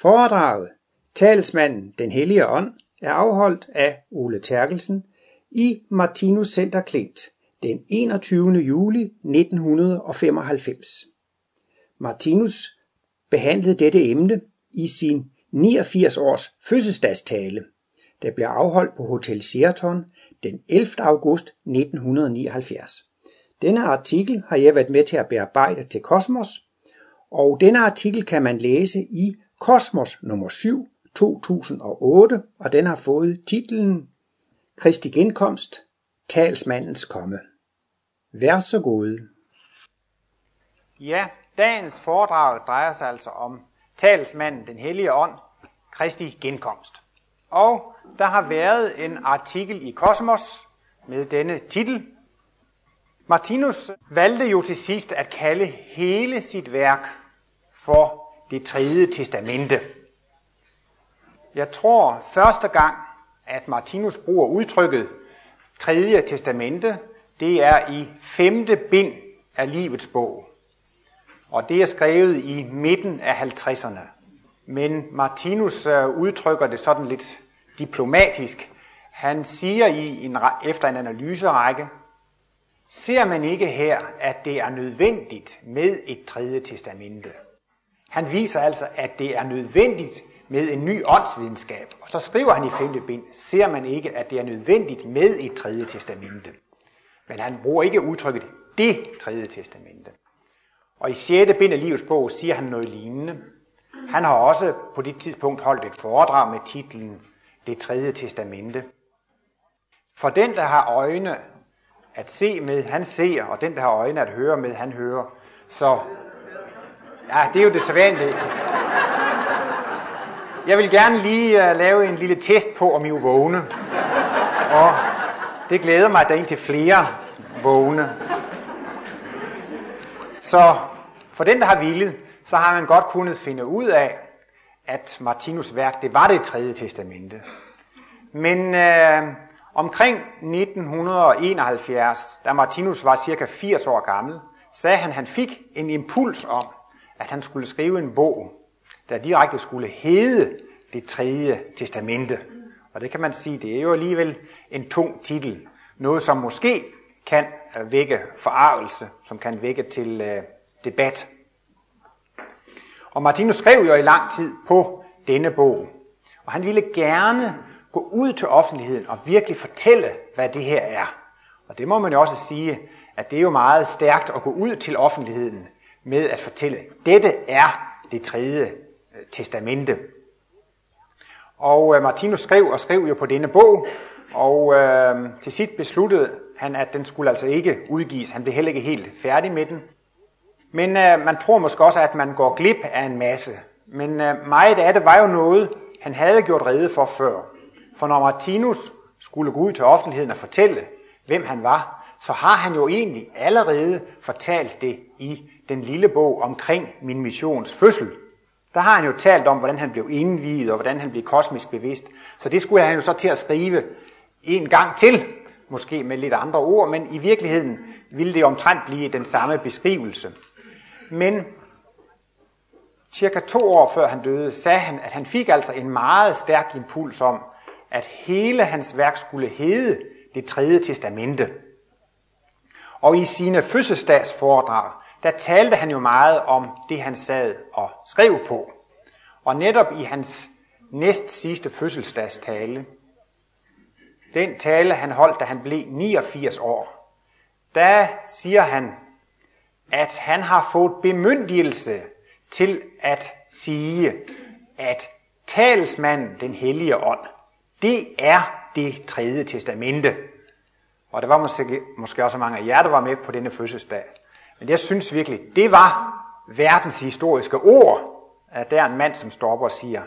Foredraget Talsmanden den hellige ånd er afholdt af Ole Terkelsen i Martinus Center Klint den 21. juli 1995. Martinus behandlede dette emne i sin 89 års fødselsdagstale, der blev afholdt på Hotel Sheraton den 11. august 1979. Denne artikel har jeg været med til at bearbejde til Kosmos, og denne artikel kan man læse i Kosmos nummer 7 2008, og den har fået titlen Kristi genkomst, talsmandens komme. Vær så god. Ja, dagens foredrag drejer sig altså om talsmanden, den hellige ånd, Kristi genkomst. Og der har været en artikel i Kosmos med denne titel. Martinus valgte jo til sidst at kalde hele sit værk for det tredje testamente. Jeg tror første gang, at Martinus bruger udtrykket tredje testamente, det er i femte bind af livets bog. Og det er skrevet i midten af 50'erne. Men Martinus øh, udtrykker det sådan lidt diplomatisk. Han siger i en, efter en analyserække, ser man ikke her, at det er nødvendigt med et tredje testamente. Han viser altså, at det er nødvendigt med en ny åndsvidenskab. Og så skriver han i femte bind, ser man ikke, at det er nødvendigt med et tredje testamente. Men han bruger ikke udtrykket det tredje testamente. Og i 6. bind af livets bog siger han noget lignende. Han har også på det tidspunkt holdt et foredrag med titlen Det tredje testamente. For den, der har øjne at se med, han ser, og den, der har øjne at høre med, han hører. Så ja, det er jo det sædvanlige. Jeg vil gerne lige uh, lave en lille test på, om I er vågne. Og det glæder mig, at der er til flere vågne. Så for den, der har villet, så har man godt kunnet finde ud af, at Martinus værk, det var det tredje testamente. Men øh, omkring 1971, da Martinus var cirka 80 år gammel, sagde han, at han fik en impuls om, at han skulle skrive en bog, der direkte skulle hedde det tredje testamente. Og det kan man sige, det er jo alligevel en tung titel. Noget, som måske kan øh, vække forarvelse, som kan vække til øh, debat. Og Martinus skrev jo i lang tid på denne bog. Og han ville gerne gå ud til offentligheden og virkelig fortælle, hvad det her er. Og det må man jo også sige, at det er jo meget stærkt at gå ud til offentligheden med at fortælle, dette er det tredje øh, testamente. Og øh, Martinus skrev og skrev jo på denne bog, og øh, til sidst besluttede han, at den skulle altså ikke udgives. Han blev heller ikke helt færdig med den. Men øh, man tror måske også, at man går glip af en masse. Men øh, meget af det var jo noget, han havde gjort rede for før. For når Martinus skulle gå ud til offentligheden og fortælle, hvem han var, så har han jo egentlig allerede fortalt det i den lille bog omkring min missions fødsel. Der har han jo talt om, hvordan han blev indviet og hvordan han blev kosmisk bevidst. Så det skulle han jo så til at skrive en gang til, måske med lidt andre ord, men i virkeligheden ville det omtrent blive den samme beskrivelse. Men cirka to år før han døde, sagde han, at han fik altså en meget stærk impuls om, at hele hans værk skulle hedde det tredje testamente. Og i sine fødselsdagsforedrag, der talte han jo meget om det, han sad og skrev på. Og netop i hans næst sidste fødselsdagstale, den tale han holdt, da han blev 89 år, der siger han, at han har fået bemyndigelse til at sige, at talsmanden, den hellige ånd, det er det tredje testamente. Og der var måske, måske også mange af jer, der var med på denne fødselsdag. Men jeg synes virkelig, det var verdens historiske ord, at der er en mand, som står op og siger,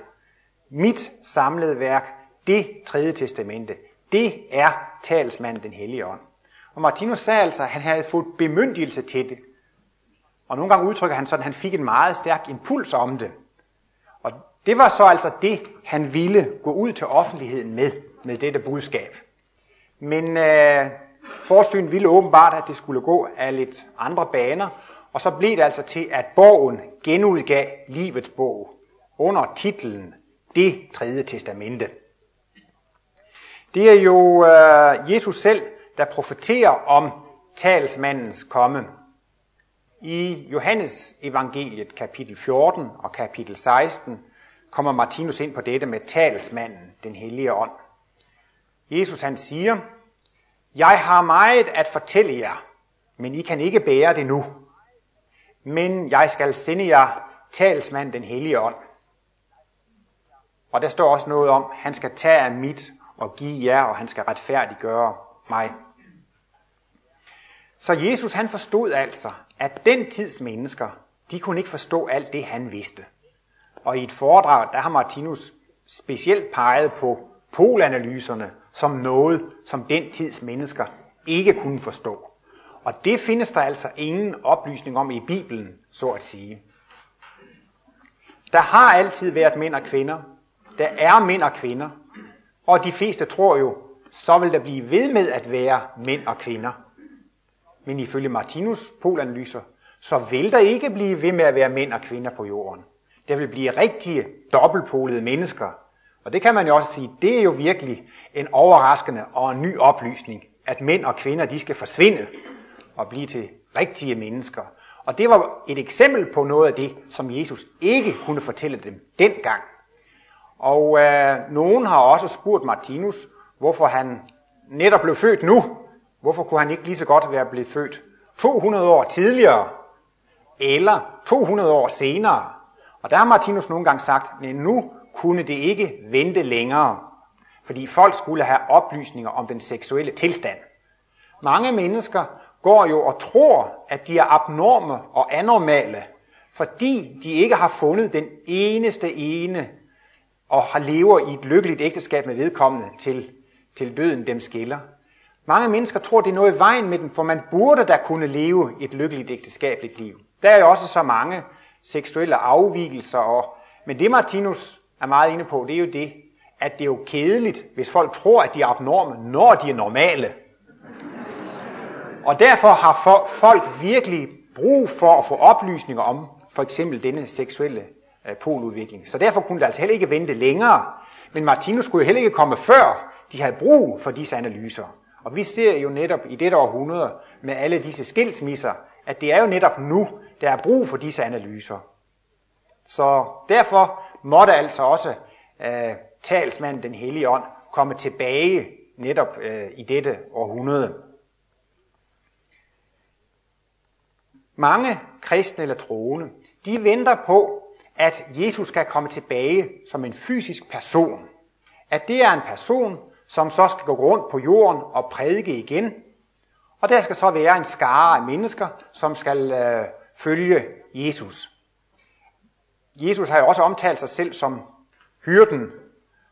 mit samlede værk, det tredje testamente, det er talsmanden den hellige ånd. Og Martinus sagde altså, at han havde fået bemyndigelse til det. Og nogle gange udtrykker han sådan, at han fik en meget stærk impuls om det. Og det var så altså det, han ville gå ud til offentligheden med, med dette budskab. Men øh, forsyn ville åbenbart, at det skulle gå af lidt andre baner, og så blev det altså til, at borgen genudgav livets bog under titlen Det tredje testamente. Det er jo øh, Jesus selv, der profeterer om talsmandens komme. I Johannes evangeliet kapitel 14 og kapitel 16 kommer Martinus ind på dette med talsmanden, den hellige ånd. Jesus han siger, jeg har meget at fortælle jer, men I kan ikke bære det nu. Men jeg skal sende jer talsmand, den hellige ånd. Og der står også noget om, han skal tage af mit og give jer, og han skal retfærdiggøre mig. Så Jesus han forstod altså, at den tids mennesker, de kunne ikke forstå alt det, han vidste. Og i et foredrag, der har Martinus specielt peget på polanalyserne som noget, som den tids mennesker ikke kunne forstå. Og det findes der altså ingen oplysning om i Bibelen, så at sige. Der har altid været mænd og kvinder. Der er mænd og kvinder. Og de fleste tror jo, så vil der blive ved med at være mænd og kvinder. Men ifølge Martinus polanalyser, så vil der ikke blive ved med at være mænd og kvinder på jorden. Der vil blive rigtige dobbeltpolede mennesker. Og det kan man jo også sige, det er jo virkelig en overraskende og en ny oplysning, at mænd og kvinder de skal forsvinde og blive til rigtige mennesker. Og det var et eksempel på noget af det, som Jesus ikke kunne fortælle dem dengang. Og øh, nogen har også spurgt Martinus, hvorfor han netop blev født nu. Hvorfor kunne han ikke lige så godt være blevet født 200 år tidligere, eller 200 år senere? Og der har Martinus nogle gange sagt, at nu kunne det ikke vente længere, fordi folk skulle have oplysninger om den seksuelle tilstand. Mange mennesker går jo og tror, at de er abnorme og anormale, fordi de ikke har fundet den eneste ene og har lever i et lykkeligt ægteskab med vedkommende til, til døden dem skiller. Mange mennesker tror, det er noget i vejen med dem, for man burde da kunne leve et lykkeligt ægteskabeligt liv. Der er jo også så mange seksuelle afvigelser, og, men det Martinus er meget inde på, det er jo det, at det er jo kedeligt, hvis folk tror, at de er abnorme, når de er normale. Og derfor har folk virkelig brug for at få oplysninger om for eksempel denne seksuelle øh, poludvikling. Så derfor kunne det altså heller ikke vente længere. Men Martinus skulle jo heller ikke komme før de havde brug for disse analyser. Og vi ser jo netop i dette århundrede med alle disse skilsmisser, at det er jo netop nu, der er brug for disse analyser. Så derfor måtte altså også øh, talsmanden, den hellige ånd, komme tilbage netop øh, i dette århundrede. Mange kristne eller troende, de venter på, at Jesus skal komme tilbage som en fysisk person. At det er en person, som så skal gå rundt på jorden og prædike igen. Og der skal så være en skare af mennesker, som skal øh, følge Jesus. Jesus har jo også omtalt sig selv som hyrden,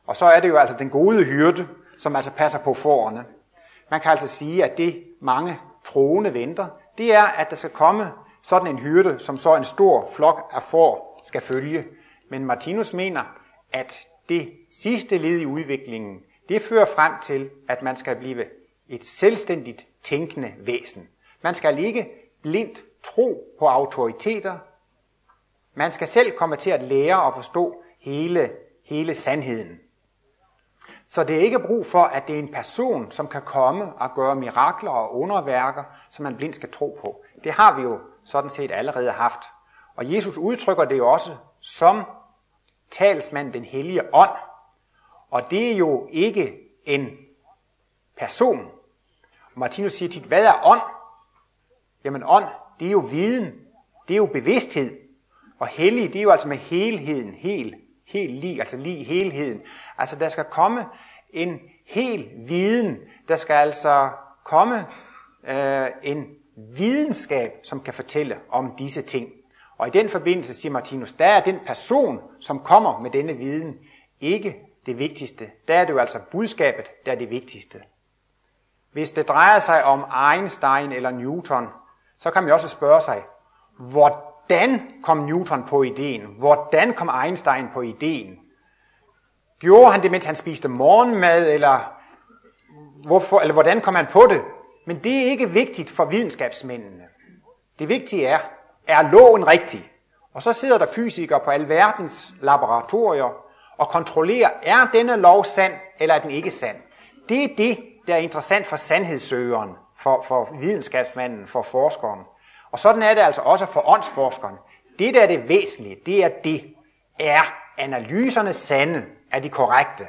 og så er det jo altså den gode hyrde, som altså passer på forerne. Man kan altså sige, at det mange troende venter, det er, at der skal komme sådan en hyrde, som så en stor flok af får skal følge. Men Martinus mener, at det sidste led i udviklingen, det fører frem til, at man skal blive et selvstændigt tænkende væsen. Man skal ikke blindt tro på autoriteter. Man skal selv komme til at lære og forstå hele, hele sandheden. Så det er ikke brug for, at det er en person, som kan komme og gøre mirakler og underværker, som man blindt skal tro på. Det har vi jo sådan set allerede haft. Og Jesus udtrykker det jo også som talsmand den hellige ånd. Og det er jo ikke en person. Martinus siger tit, hvad er ånd? Jamen ånd, det er jo viden, det er jo bevidsthed. Og hellig, det er jo altså med helheden, hel, helt lig, altså lige helheden. Altså der skal komme en hel viden, der skal altså komme øh, en videnskab, som kan fortælle om disse ting. Og i den forbindelse siger Martinus, der er den person, som kommer med denne viden, ikke det vigtigste. Der er det jo altså budskabet, der er det vigtigste. Hvis det drejer sig om Einstein eller Newton, så kan man også spørge sig, hvordan kom Newton på ideen? Hvordan kom Einstein på ideen? Gjorde han det, mens han spiste morgenmad, eller, hvorfor, eller hvordan kom han på det? Men det er ikke vigtigt for videnskabsmændene. Det vigtige er, er loven rigtig? Og så sidder der fysikere på alverdens laboratorier og kontrollerer, er denne lov sand, eller er den ikke sand. Det er det, der er interessant for sandhedssøgeren, for, for videnskabsmanden, for forskeren. Og sådan er det altså også for åndsforskeren. Det, der er det væsentlige, det er det, er analyserne sande, er de korrekte.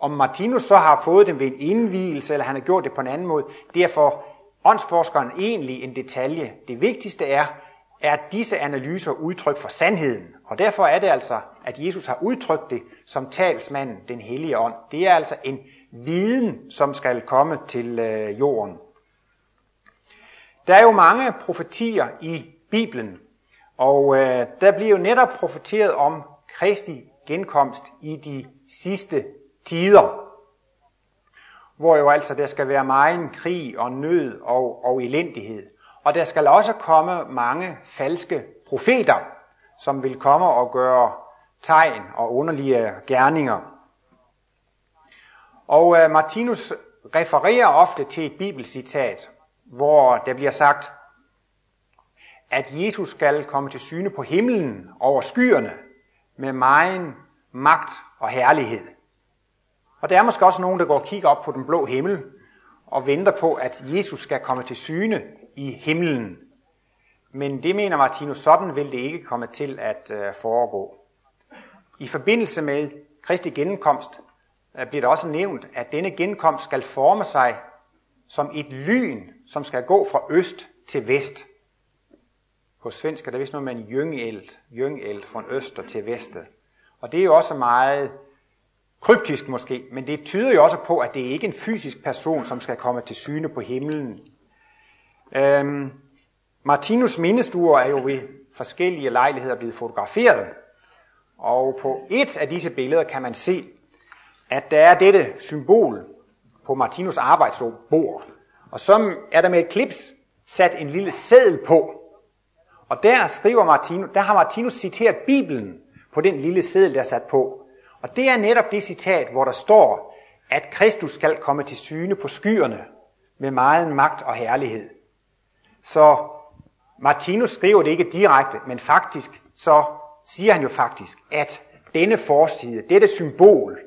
Om Martinus så har fået dem ved en indvielse, eller han har gjort det på en anden måde, det er for åndsforskeren egentlig en detalje. Det vigtigste er, er disse analyser udtryk for sandheden. Og derfor er det altså, at Jesus har udtrykt det som talsmanden, den hellige ånd. Det er altså en viden, som skal komme til øh, jorden. Der er jo mange profetier i Bibelen, og øh, der bliver jo netop profeteret om Kristi genkomst i de sidste tider, hvor jo altså der skal være meget krig og nød og, og elendighed. Og der skal også komme mange falske profeter, som vil komme og gøre tegn og underlige gerninger. Og øh, Martinus refererer ofte til et bibelcitat, hvor der bliver sagt, at Jesus skal komme til syne på himlen over skyerne med megen magt og herlighed. Og der er måske også nogen, der går og kigger op på den blå himmel og venter på, at Jesus skal komme til syne i himlen. Men det mener Martinus, sådan vil det ikke komme til at øh, foregå. I forbindelse med Kristi genkomst øh, bliver det også nævnt, at denne genkomst skal forme sig som et lyn, som skal gå fra øst til vest. På svensk er der vist noget med en jøngelt, jøngelt fra øster til vest. Og det er jo også meget kryptisk måske, men det tyder jo også på, at det ikke er en fysisk person, som skal komme til syne på himlen. Øhm, Martinus mindestuer er jo ved forskellige lejligheder blevet fotograferet, og på et af disse billeder kan man se, at der er dette symbol på Martinus arbejdsbord. Og så er der med et klips sat en lille seddel på. Og der skriver Martinus, der har Martinus citeret Bibelen på den lille seddel, der er sat på. Og det er netop det citat, hvor der står, at Kristus skal komme til syne på skyerne med meget magt og herlighed. Så Martinus skriver det ikke direkte, men faktisk så siger han jo faktisk, at denne forside, dette symbol,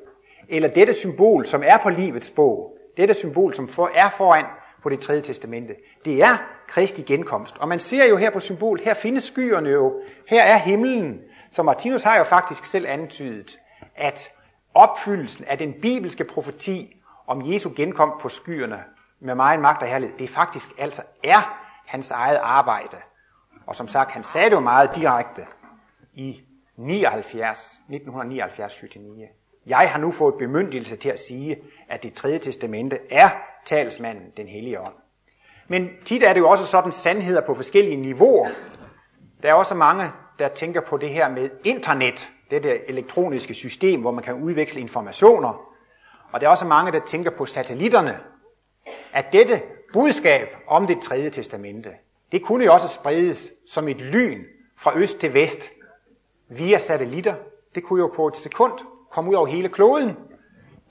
eller dette symbol, som er på livets bog, dette symbol, som for, er foran på det tredje testamente, det er Kristi genkomst. Og man ser jo her på symbol, her findes skyerne jo, her er himlen, så Martinus har jo faktisk selv antydet, at opfyldelsen af den bibelske profeti om Jesu genkomst på skyerne med meget magt og herlighed, det faktisk altså er hans eget arbejde. Og som sagt, han sagde det jo meget direkte i 79, 1979-79. Jeg har nu fået bemyndigelse til at sige, at det tredje testamente er talsmanden, den hellige ånd. Men tit er det jo også sådan sandheder på forskellige niveauer. Der er også mange, der tænker på det her med internet, det der elektroniske system, hvor man kan udveksle informationer. Og der er også mange, der tænker på satellitterne. At dette budskab om det tredje testamente, det kunne jo også spredes som et lyn fra øst til vest via satellitter. Det kunne jo på et sekund komme ud over hele kloden.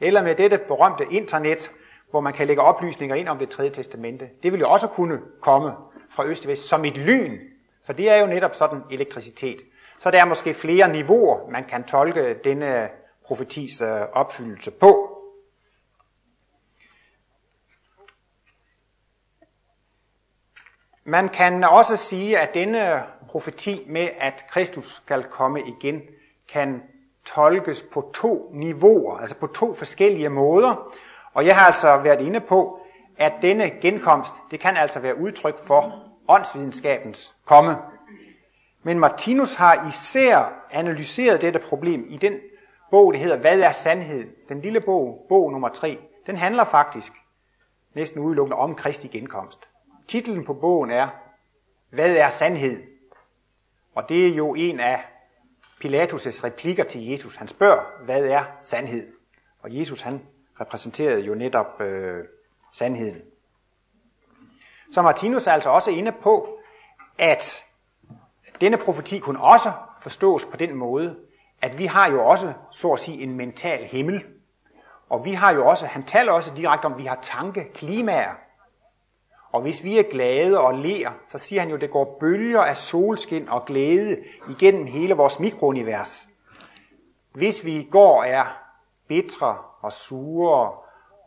Eller med dette berømte internet, hvor man kan lægge oplysninger ind om det tredje testamente. Det vil jo også kunne komme fra øst til vest som et lyn. For det er jo netop sådan elektricitet. Så der er måske flere niveauer, man kan tolke denne profetis øh, opfyldelse på. Man kan også sige, at denne profeti med, at Kristus skal komme igen, kan tolkes på to niveauer, altså på to forskellige måder. Og jeg har altså været inde på, at denne genkomst, det kan altså være udtryk for åndsvidenskabens komme. Men Martinus har især analyseret dette problem i den bog, der hedder Hvad er sandhed? Den lille bog, bog nummer 3, den handler faktisk næsten udelukkende om Kristi genkomst. Titlen på bogen er Hvad er sandhed? Og det er jo en af Pilatus' replikker til Jesus. Han spørger, hvad er sandhed? Og Jesus han repræsenterede jo netop øh, sandheden. Så Martinus er altså også inde på, at denne profeti kunne også forstås på den måde, at vi har jo også, så at sige, en mental himmel. Og vi har jo også, han taler også direkte om, at vi har tankeklimaer. Og hvis vi er glade og ler, så siger han jo, at det går bølger af solskin og glæde igennem hele vores mikrounivers. Hvis vi går er bitre og sure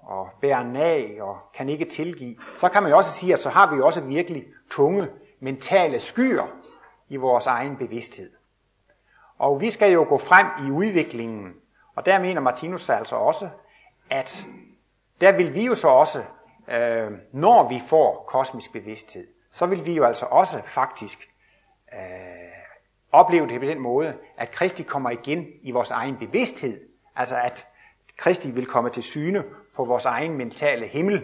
og bærer nag og kan ikke tilgive, så kan man jo også sige, at så har vi jo også virkelig tunge mentale skyer i vores egen bevidsthed. Og vi skal jo gå frem i udviklingen, og der mener Martinus altså også, at der vil vi jo så også, øh, når vi får kosmisk bevidsthed, så vil vi jo altså også faktisk øh, opleve det på den måde, at Kristi kommer igen i vores egen bevidsthed. Altså at Kristi vil komme til syne på vores egen mentale himmel.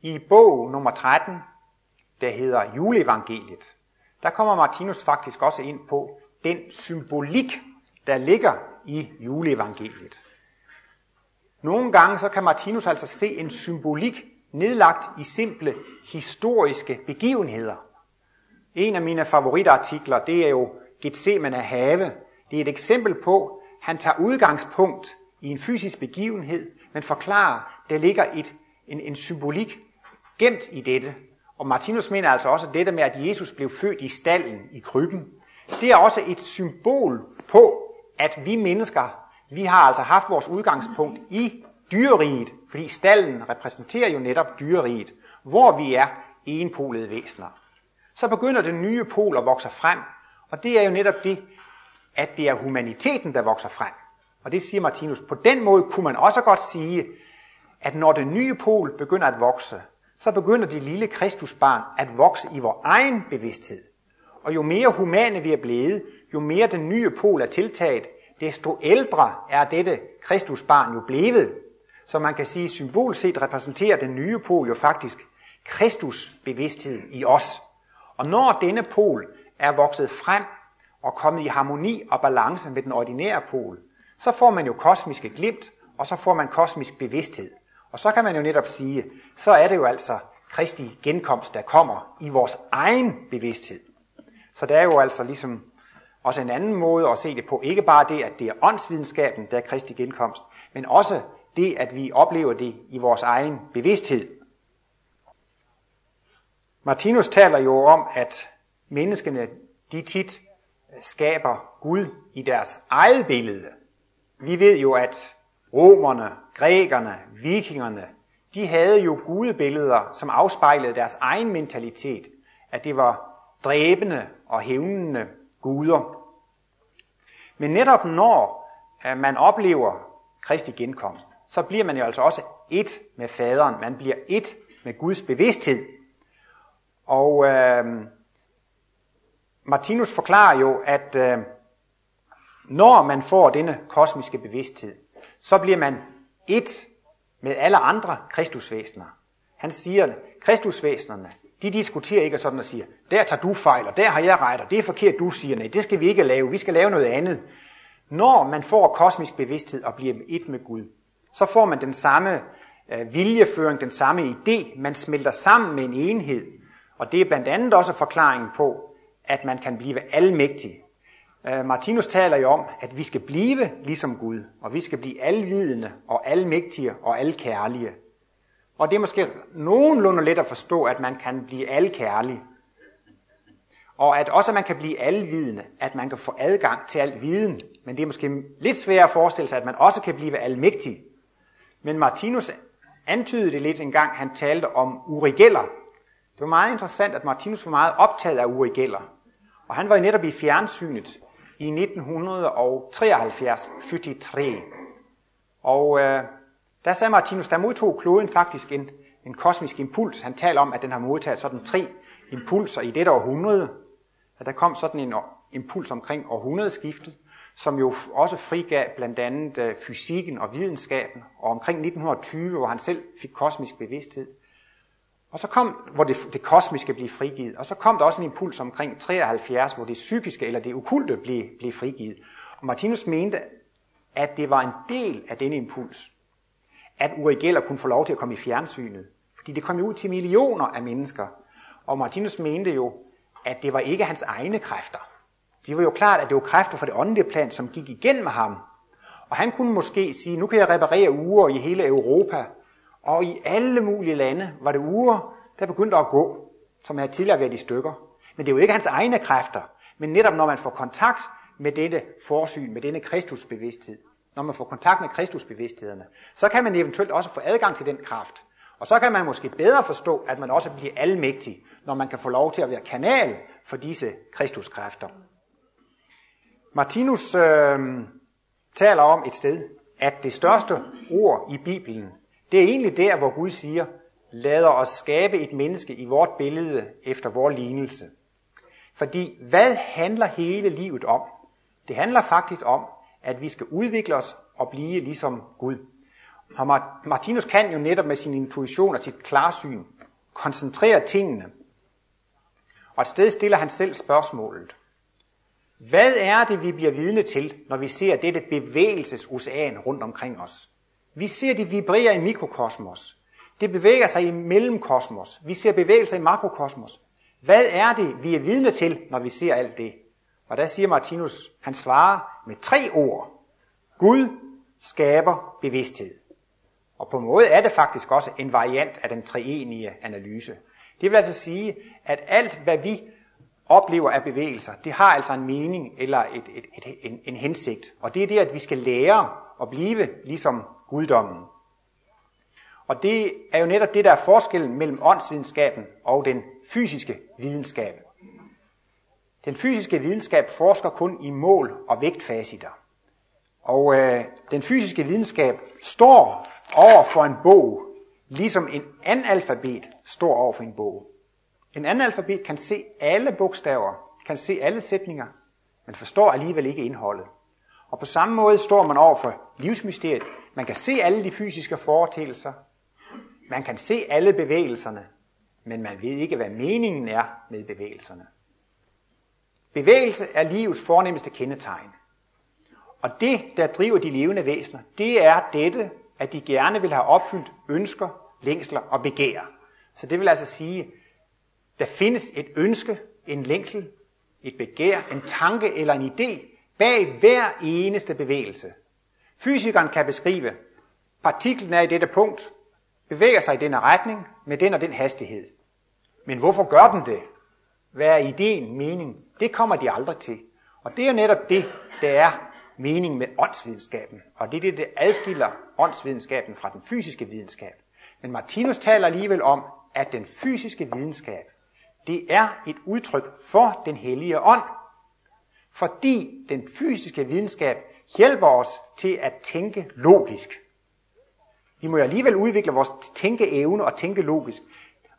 I bog nummer 13, der hedder Juleevangeliet, der kommer Martinus faktisk også ind på den symbolik, der ligger i juleevangeliet. Nogle gange så kan Martinus altså se en symbolik nedlagt i simple historiske begivenheder. En af mine favoritartikler, det er jo Gethsemane have. Det er et eksempel på, han tager udgangspunkt i en fysisk begivenhed, men forklarer, der ligger et, en, en symbolik gemt i dette. Og Martinus mener altså også, at dette med, at Jesus blev født i stallen, i krybben, det er også et symbol på, at vi mennesker, vi har altså haft vores udgangspunkt i dyreriget, fordi stallen repræsenterer jo netop dyreriget, hvor vi er enpolede væsener. Så begynder den nye pol at vokse frem, og det er jo netop det, at det er humaniteten, der vokser frem. Og det siger Martinus. På den måde kunne man også godt sige, at når den nye pol begynder at vokse, så begynder det lille kristusbarn at vokse i vores egen bevidsthed. Og jo mere humane vi er blevet, jo mere den nye pol er tiltaget, desto ældre er dette kristusbarn jo blevet. Så man kan sige, symbol set repræsenterer den nye pol jo faktisk Kristusbevidstheden i os. Og når denne pol er vokset frem og kommet i harmoni og balance med den ordinære pol, så får man jo kosmiske glimt, og så får man kosmisk bevidsthed. Og så kan man jo netop sige, så er det jo altså Kristi genkomst, der kommer i vores egen bevidsthed. Så der er jo altså ligesom også en anden måde at se det på. Ikke bare det, at det er åndsvidenskaben, der er Kristi genkomst, men også det, at vi oplever det i vores egen bevidsthed. Martinus taler jo om, at menneskene de tit skaber Gud i deres eget billede. Vi ved jo, at romerne, grækerne, vikingerne, de havde jo gudebilleder, som afspejlede deres egen mentalitet, at det var dræbende og hævnende guder. Men netop når man oplever Kristi genkomst, så bliver man jo altså også et med faderen. Man bliver et med Guds bevidsthed. Og øh, Martinus forklarer jo, at øh, når man får denne kosmiske bevidsthed, så bliver man et med alle andre kristusvæsener. Han siger, at kristusvæsenerne, de diskuterer ikke sådan og siger, der tager du fejl, og der har jeg ret, og det er forkert, du siger, nej, det skal vi ikke lave, vi skal lave noget andet. Når man får kosmisk bevidsthed og bliver et med Gud, så får man den samme øh, viljeføring, den samme idé, man smelter sammen med en enhed. Og det er blandt andet også forklaringen på, at man kan blive almægtig. Øh, Martinus taler jo om, at vi skal blive ligesom Gud, og vi skal blive alvidende og almægtige og alkærlige. Og det er måske nogenlunde let at forstå, at man kan blive alkærlig. Og at også man kan blive alvidende, at man kan få adgang til al viden. Men det er måske lidt svært at forestille sig, at man også kan blive almægtig. Men Martinus antydede det lidt en gang, han talte om urigeller. Det var meget interessant, at Martinus var meget optaget af urigeller. Og han var jo netop i fjernsynet i 1973, 73. Og øh, der sagde Martinus, der modtog kloden faktisk en, en kosmisk impuls. Han taler om, at den har modtaget sådan tre impulser i dette århundrede. At der kom sådan en impuls omkring århundredeskiftet, som jo også frigav blandt andet øh, fysikken og videnskaben, og omkring 1920, hvor han selv fik kosmisk bevidsthed. Og så kom, hvor det, det kosmiske blev frigivet, og så kom der også en impuls omkring 73, hvor det psykiske eller det okulte blev, blev frigivet. Og Martinus mente, at det var en del af denne impuls, at Uri Geller kunne få lov til at komme i fjernsynet. Fordi det kom jo ud til millioner af mennesker. Og Martinus mente jo, at det var ikke hans egne kræfter. Det var jo klart, at det var kræfter fra det åndelige plan, som gik igennem ham. Og han kunne måske sige, nu kan jeg reparere uger i hele Europa, og i alle mulige lande var det uger, der begyndte at gå, som havde tidligere været i stykker. Men det er jo ikke hans egne kræfter, men netop når man får kontakt med dette forsyn, med denne kristusbevidsthed, når man får kontakt med kristusbevidsthederne, så kan man eventuelt også få adgang til den kraft. Og så kan man måske bedre forstå, at man også bliver almægtig, når man kan få lov til at være kanal for disse kristuskræfter. Martinus øh, taler om et sted, at det største ord i Bibelen, det er egentlig der, hvor Gud siger, lad os skabe et menneske i vort billede efter vor lignelse. Fordi hvad handler hele livet om? Det handler faktisk om, at vi skal udvikle os og blive ligesom Gud. Og Martinus kan jo netop med sin intuition og sit klarsyn koncentrere tingene. Og et sted stiller han selv spørgsmålet. Hvad er det, vi bliver vidne til, når vi ser dette bevægelsesocean rundt omkring os? Vi ser det vibrere i mikrokosmos. Det bevæger sig i mellemkosmos. Vi ser bevægelser i makrokosmos. Hvad er det, vi er vidne til, når vi ser alt det? Og der siger Martinus, han svarer med tre ord. Gud skaber bevidsthed. Og på en måde er det faktisk også en variant af den treenige analyse. Det vil altså sige, at alt hvad vi oplever af bevægelser, det har altså en mening eller et, et, et, en, en hensigt. Og det er det, at vi skal lære at blive ligesom guddommen. Og det er jo netop det, der er forskellen mellem åndsvidenskaben og den fysiske videnskab. Den fysiske videnskab forsker kun i mål og vægtfaciter. Og øh, den fysiske videnskab står over for en bog, ligesom en analfabet står over for en bog. En analfabet kan se alle bogstaver, kan se alle sætninger, men forstår alligevel ikke indholdet. Og på samme måde står man over for livsmysteriet. Man kan se alle de fysiske foretagelser. Man kan se alle bevægelserne, men man ved ikke, hvad meningen er med bevægelserne. Bevægelse er livets fornemmeste kendetegn. Og det, der driver de levende væsener, det er dette, at de gerne vil have opfyldt ønsker, længsler og begær. Så det vil altså sige, der findes et ønske, en længsel, et begær, en tanke eller en idé bag hver eneste bevægelse. Fysikeren kan beskrive, partiklen er i dette punkt, bevæger sig i denne retning med den og den hastighed. Men hvorfor gør den det? Hvad er ideen, mening? Det kommer de aldrig til. Og det er netop det, der er mening med åndsvidenskaben. Og det er det, der adskiller åndsvidenskaben fra den fysiske videnskab. Men Martinus taler alligevel om, at den fysiske videnskab, det er et udtryk for den hellige ånd. Fordi den fysiske videnskab hjælper os til at tænke logisk. Vi må jo alligevel udvikle vores tænkeevne og tænke logisk.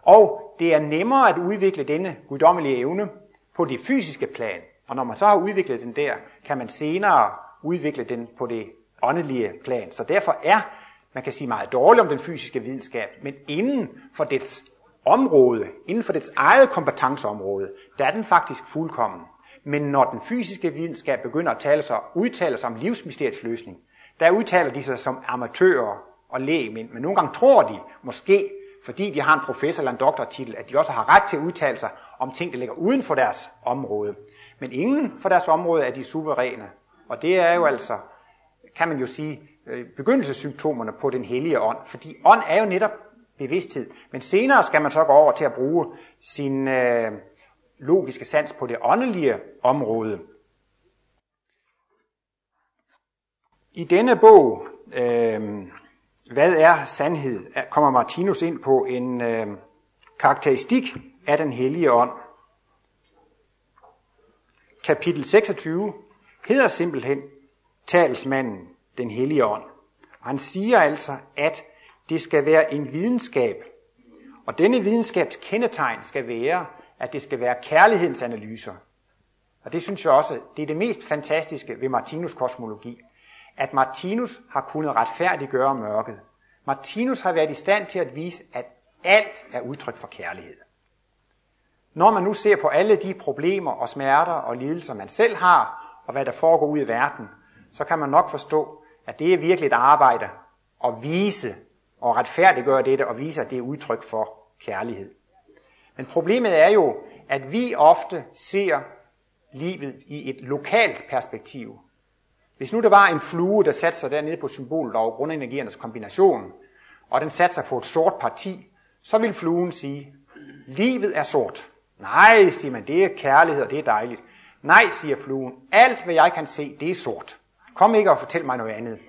Og det er nemmere at udvikle denne guddommelige evne på det fysiske plan. Og når man så har udviklet den der, kan man senere udvikle den på det åndelige plan. Så derfor er, man kan sige meget dårligt om den fysiske videnskab, men inden for dets område, inden for dets eget kompetenceområde, der er den faktisk fuldkommen. Men når den fysiske videnskab begynder at tale sig, udtale sig om livsmysteriets løsning, der udtaler de sig som amatører og lægemænd. men nogle gange tror de måske, fordi de har en professor eller en doktortitel, at de også har ret til at udtale sig om ting, der ligger uden for deres område. Men ingen for deres område er de suveræne. Og det er jo altså, kan man jo sige, øh, begyndelsessymptomerne på den hellige ånd. Fordi ånd er jo netop bevidsthed. Men senere skal man så gå over til at bruge sin øh, logiske sans på det åndelige område. I denne bog, øh, Hvad er sandhed, kommer Martinus ind på en øh, karakteristik af den hellige ånd. Kapitel 26 hedder simpelthen talsmanden, den hellige ånd. Han siger altså, at det skal være en videnskab. Og denne videnskabs kendetegn skal være, at det skal være kærlighedens analyser. Og det synes jeg også, det er det mest fantastiske ved Martinus kosmologi, at Martinus har kunnet retfærdiggøre mørket. Martinus har været i stand til at vise, at alt er udtryk for kærlighed. Når man nu ser på alle de problemer og smerter og lidelser, man selv har, og hvad der foregår ud i verden, så kan man nok forstå, at det er virkelig et arbejde at vise og retfærdiggøre dette og vise, at det er udtryk for kærlighed. Men problemet er jo, at vi ofte ser livet i et lokalt perspektiv. Hvis nu der var en flue, der satte sig dernede på symbolet over grundenergiernes kombination, og den satte sig på et sort parti, så vil fluen sige, livet er sort. Nej, siger man, det er kærlighed, og det er dejligt. Nej, siger fluen, alt hvad jeg kan se, det er sort. Kom ikke og fortæl mig noget andet.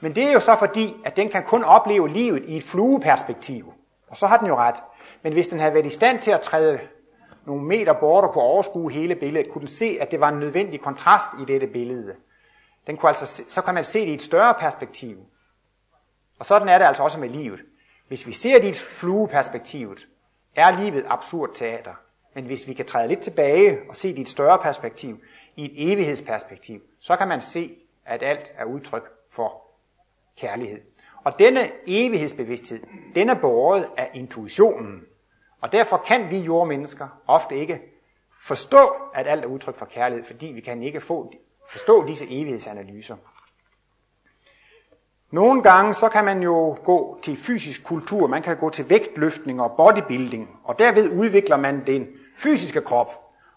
Men det er jo så fordi, at den kan kun opleve livet i et flueperspektiv. Og så har den jo ret. Men hvis den havde været i stand til at træde nogle meter bort og kunne overskue hele billedet, kunne den se, at det var en nødvendig kontrast i dette billede. Den kunne altså, så kan man se det i et større perspektiv. Og sådan er det altså også med livet. Hvis vi ser det i flueperspektivet, er livet absurd teater. Men hvis vi kan træde lidt tilbage og se det i et større perspektiv, i et evighedsperspektiv, så kan man se, at alt er udtryk for kærlighed. Og denne evighedsbevidsthed, den er båret af intuitionen. Og derfor kan vi jordmennesker ofte ikke forstå, at alt er udtryk for kærlighed, fordi vi kan ikke få, forstå disse evighedsanalyser. Nogle gange så kan man jo gå til fysisk kultur, man kan gå til vægtløftning og bodybuilding, og derved udvikler man den fysiske krop.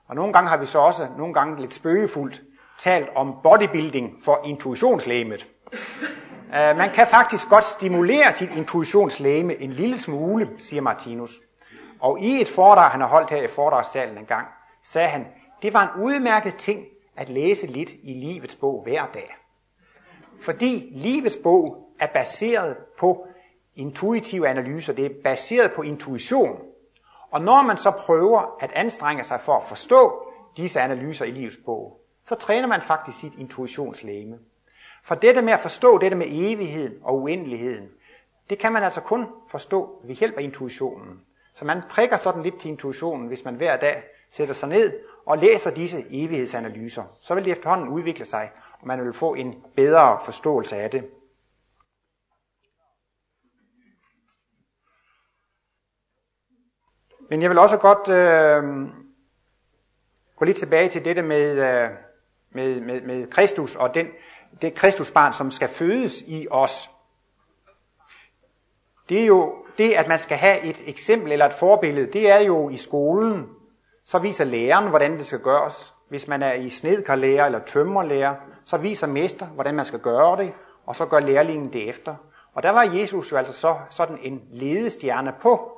Og nogle gange har vi så også, nogle gange lidt spøgefuldt, talt om bodybuilding for intuitionslægemet. Øh, man kan faktisk godt stimulere sit intuitionslæme en lille smule, siger Martinus. Og i et foredrag, han har holdt her i foredragssalen en gang, sagde han, det var en udmærket ting at læse lidt i livets bog hver dag. Fordi livets bog er baseret på intuitive analyser, det er baseret på intuition. Og når man så prøver at anstrenge sig for at forstå disse analyser i livets bog, så træner man faktisk sit intuitionslæme. For dette med at forstå dette med evigheden og uendeligheden, det kan man altså kun forstå ved hjælp af intuitionen. Så man prikker sådan lidt til intuitionen, hvis man hver dag sætter sig ned og læser disse evighedsanalyser. Så vil det efterhånden udvikle sig, og man vil få en bedre forståelse af det. Men jeg vil også godt øh, gå lidt tilbage til dette med, øh, med, med, med Kristus og den, det Kristusbarn, som skal fødes i os. Det er jo det, at man skal have et eksempel eller et forbillede, det er jo i skolen. Så viser læreren, hvordan det skal gøres. Hvis man er i snedkerlærer eller tømmerlærer, så viser mester, hvordan man skal gøre det, og så gør lærlingen det efter. Og der var Jesus jo altså så sådan en ledestjerne på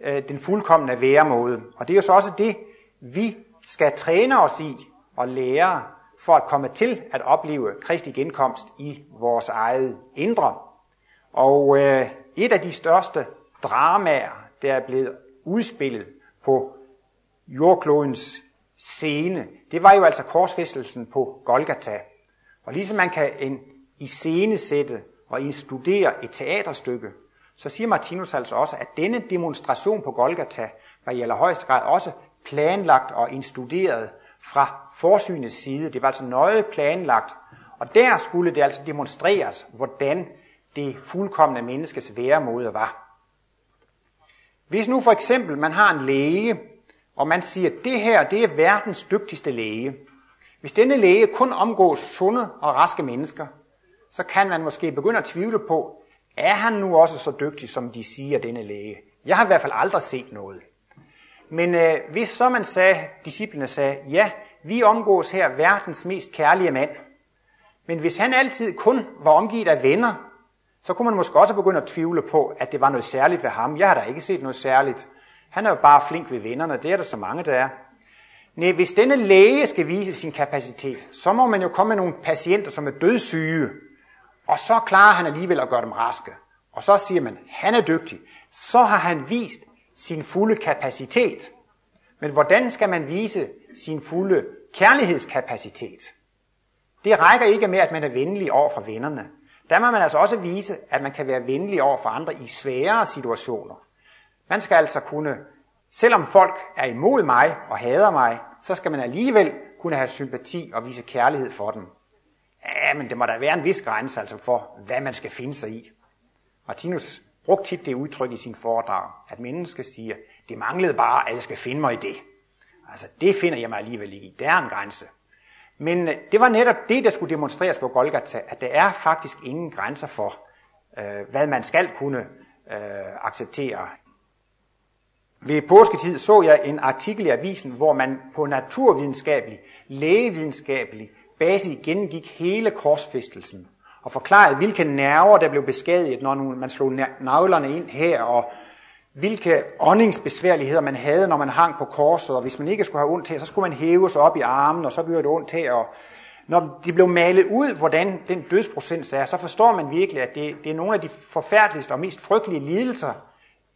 øh, den fuldkommende væremåde. Og det er jo så også det, vi skal træne os i og lære for at komme til at opleve Kristi genkomst i vores eget indre. Og øh, et af de største dramaer, der er blevet udspillet på jordklodens scene, det var jo altså korsfæstelsen på Golgata. Og ligesom man kan en scenesætte og studere et teaterstykke, så siger Martinus altså også, at denne demonstration på Golgata var i allerhøjeste grad også planlagt og instuderet fra forsynets side. Det var altså nøje planlagt, og der skulle det altså demonstreres, hvordan det fuldkommende menneskes væremåde var. Hvis nu for eksempel man har en læge, og man siger, at det her det er verdens dygtigste læge. Hvis denne læge kun omgås sunde og raske mennesker, så kan man måske begynde at tvivle på, er han nu også så dygtig, som de siger, denne læge? Jeg har i hvert fald aldrig set noget. Men øh, hvis så man sagde, disciplene sagde, ja, vi omgås her verdens mest kærlige mand, men hvis han altid kun var omgivet af venner, så kunne man måske også begynde at tvivle på, at det var noget særligt ved ham. Jeg har da ikke set noget særligt. Han er jo bare flink ved vennerne, det er der så mange, der er. Nej, hvis denne læge skal vise sin kapacitet, så må man jo komme med nogle patienter, som er dødssyge, og så klarer han alligevel at gøre dem raske. Og så siger man, han er dygtig. Så har han vist sin fulde kapacitet. Men hvordan skal man vise sin fulde kærlighedskapacitet? Det rækker ikke med, at man er venlig over for vennerne. Der må man altså også vise, at man kan være venlig over for andre i svære situationer. Man skal altså kunne, selvom folk er imod mig og hader mig, så skal man alligevel kunne have sympati og vise kærlighed for dem. Ja, men det må da være en vis grænse altså for, hvad man skal finde sig i. Martinus brugte tit det udtryk i sin foredrag, at mennesker siger, det manglede bare, at jeg skal finde mig i det. Altså, det finder jeg mig alligevel ikke i. Der er en grænse. Men øh, det var netop det, der skulle demonstreres på Golgata, at der er faktisk ingen grænser for, øh, hvad man skal kunne øh, acceptere. Ved påsketid så jeg en artikel i avisen, hvor man på naturvidenskabelig, lægevidenskabelig basis gennemgik hele korsfæstelsen. og forklarede, hvilke nerver, der blev beskadiget, når man slog navlerne ind her, og hvilke åndingsbesværligheder man havde, når man hang på korset, og hvis man ikke skulle have ondt her, så skulle man hæve sig op i armen, og så blev det ondt her, og når de blev malet ud, hvordan den dødsprocent er, så forstår man virkelig, at det, det er nogle af de forfærdeligste og mest frygtelige lidelser,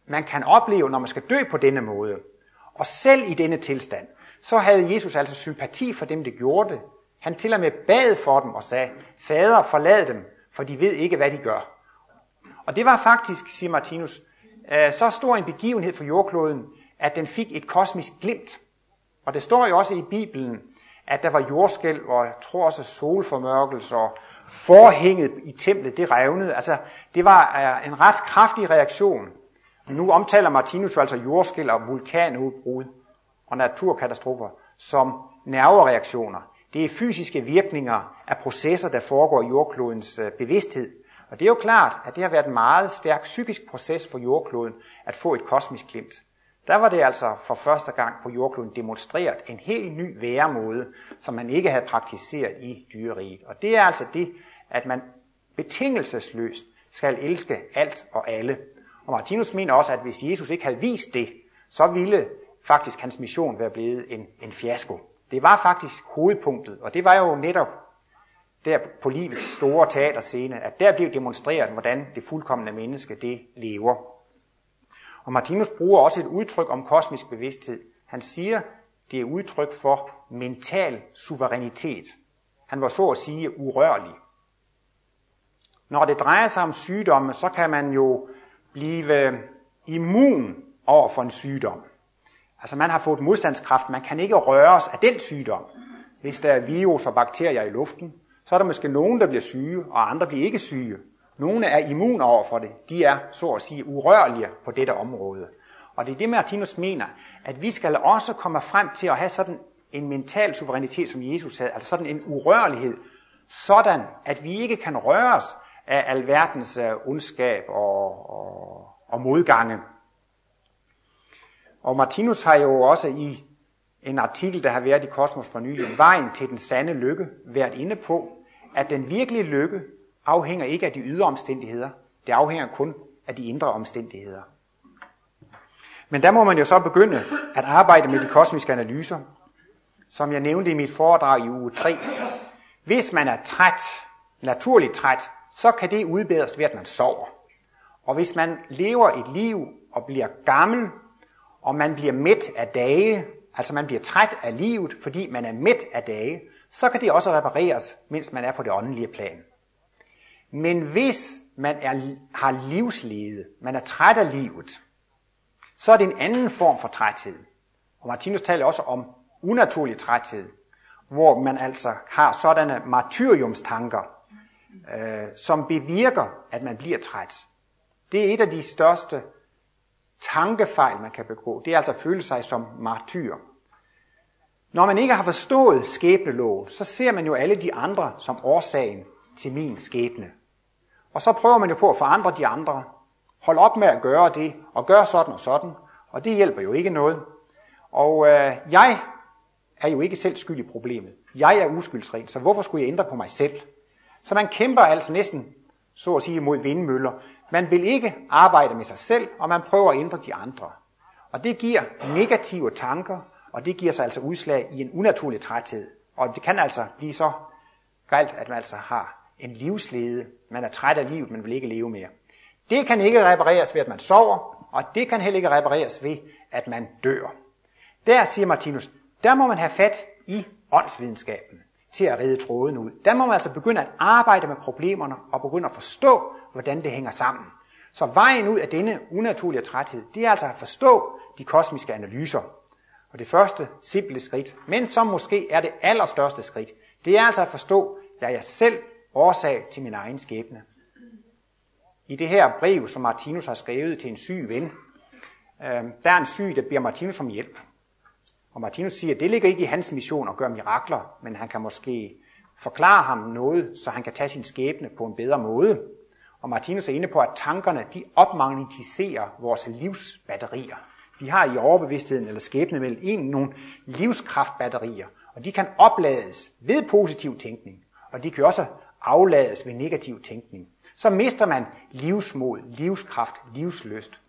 man kan opleve, når man skal dø på denne måde. Og selv i denne tilstand, så havde Jesus altså sympati for dem, der gjorde det. Han til og med bad for dem og sagde, Fader, forlad dem, for de ved ikke, hvad de gør. Og det var faktisk, siger Martinus, øh, så stor en begivenhed for jordkloden, at den fik et kosmisk glimt. Og det står jo også i Bibelen, at der var jordskælv, og jeg tror også solformørkelser, og forhænget i templet, det revnede. Altså, det var øh, en ret kraftig reaktion. Nu omtaler Martinus altså jordskælv og vulkanudbrud og naturkatastrofer som nervereaktioner. Det er fysiske virkninger af processer, der foregår i jordklodens øh, bevidsthed. Og det er jo klart, at det har været en meget stærk psykisk proces for jordkloden at få et kosmisk glimt. Der var det altså for første gang på jordkloden demonstreret en helt ny væremåde, som man ikke havde praktiseret i dyreriget. Og det er altså det, at man betingelsesløst skal elske alt og alle. Og Martinus mener også, at hvis Jesus ikke havde vist det, så ville faktisk hans mission være blevet en, en fiasko. Det var faktisk hovedpunktet, og det var jo netop der på livets store teaterscene, at der bliver demonstreret, hvordan det fuldkommende menneske det lever. Og Martinus bruger også et udtryk om kosmisk bevidsthed. Han siger, det er udtryk for mental suverænitet. Han var så at sige urørlig. Når det drejer sig om sygdomme, så kan man jo blive øh, immun over for en sygdom. Altså man har fået modstandskraft, man kan ikke røres af den sygdom. Hvis der er virus og bakterier i luften, så er der måske nogen, der bliver syge, og andre bliver ikke syge. Nogle er immun over for det. De er, så at sige, urørlige på dette område. Og det er det, Martinus mener, at vi skal også komme frem til at have sådan en mental suverænitet, som Jesus havde, altså sådan en urørlighed, sådan at vi ikke kan røres af alverdens øh, ondskab og, og, og modgange. Og Martinus har jo også i en artikel, der har været i Kosmos for nylig, Vejen til den sande lykke, været inde på, at den virkelige lykke afhænger ikke af de ydre omstændigheder, det afhænger kun af de indre omstændigheder. Men der må man jo så begynde at arbejde med de kosmiske analyser, som jeg nævnte i mit foredrag i uge 3. Hvis man er træt, naturligt træt, så kan det udbedres ved, at man sover. Og hvis man lever et liv og bliver gammel, og man bliver mæt af dage, altså man bliver træt af livet, fordi man er mæt af dage, så kan det også repareres, mens man er på det åndelige plan. Men hvis man er, har livslede, man er træt af livet, så er det en anden form for træthed. Og Martinus taler også om unaturlig træthed, hvor man altså har sådanne martyriumstanker, øh, som bevirker, at man bliver træt. Det er et af de største tankefejl, man kan begå. Det er altså at føle sig som martyr. Når man ikke har forstået skæbneloven, så ser man jo alle de andre som årsagen til min skæbne. Og så prøver man jo på at forandre de andre. Hold op med at gøre det, og gør sådan og sådan. Og det hjælper jo ikke noget. Og øh, jeg er jo ikke selv skyld i problemet. Jeg er uskyldsren, så hvorfor skulle jeg ændre på mig selv? Så man kæmper altså næsten, så at sige, mod vindmøller. Man vil ikke arbejde med sig selv, og man prøver at ændre de andre. Og det giver negative tanker, og det giver sig altså udslag i en unaturlig træthed. Og det kan altså blive så galt, at man altså har en livslede. Man er træt af livet, man vil ikke leve mere. Det kan ikke repareres ved, at man sover, og det kan heller ikke repareres ved, at man dør. Der siger Martinus, der må man have fat i åndsvidenskaben til at ride tråden ud. Der må man altså begynde at arbejde med problemerne og begynde at forstå, hvordan det hænger sammen. Så vejen ud af denne unaturlige træthed, det er altså at forstå de kosmiske analyser. Og det første simple skridt, men som måske er det allerstørste skridt, det er altså at forstå, at jeg selv årsag til min egen skæbne. I det her brev, som Martinus har skrevet til en syg ven, øh, der er en syg, der beder Martinus om hjælp. Og Martinus siger, at det ligger ikke i hans mission at gøre mirakler, men han kan måske forklare ham noget, så han kan tage sin skæbne på en bedre måde. Og Martinus er inde på, at tankerne de opmagnetiserer vores livsbatterier. Vi har i overbevidstheden eller skæbne mellem en nogle livskraftbatterier, og de kan oplades ved positiv tænkning, og de kan også aflades ved negativ tænkning. Så mister man livsmod, livskraft, livsløst.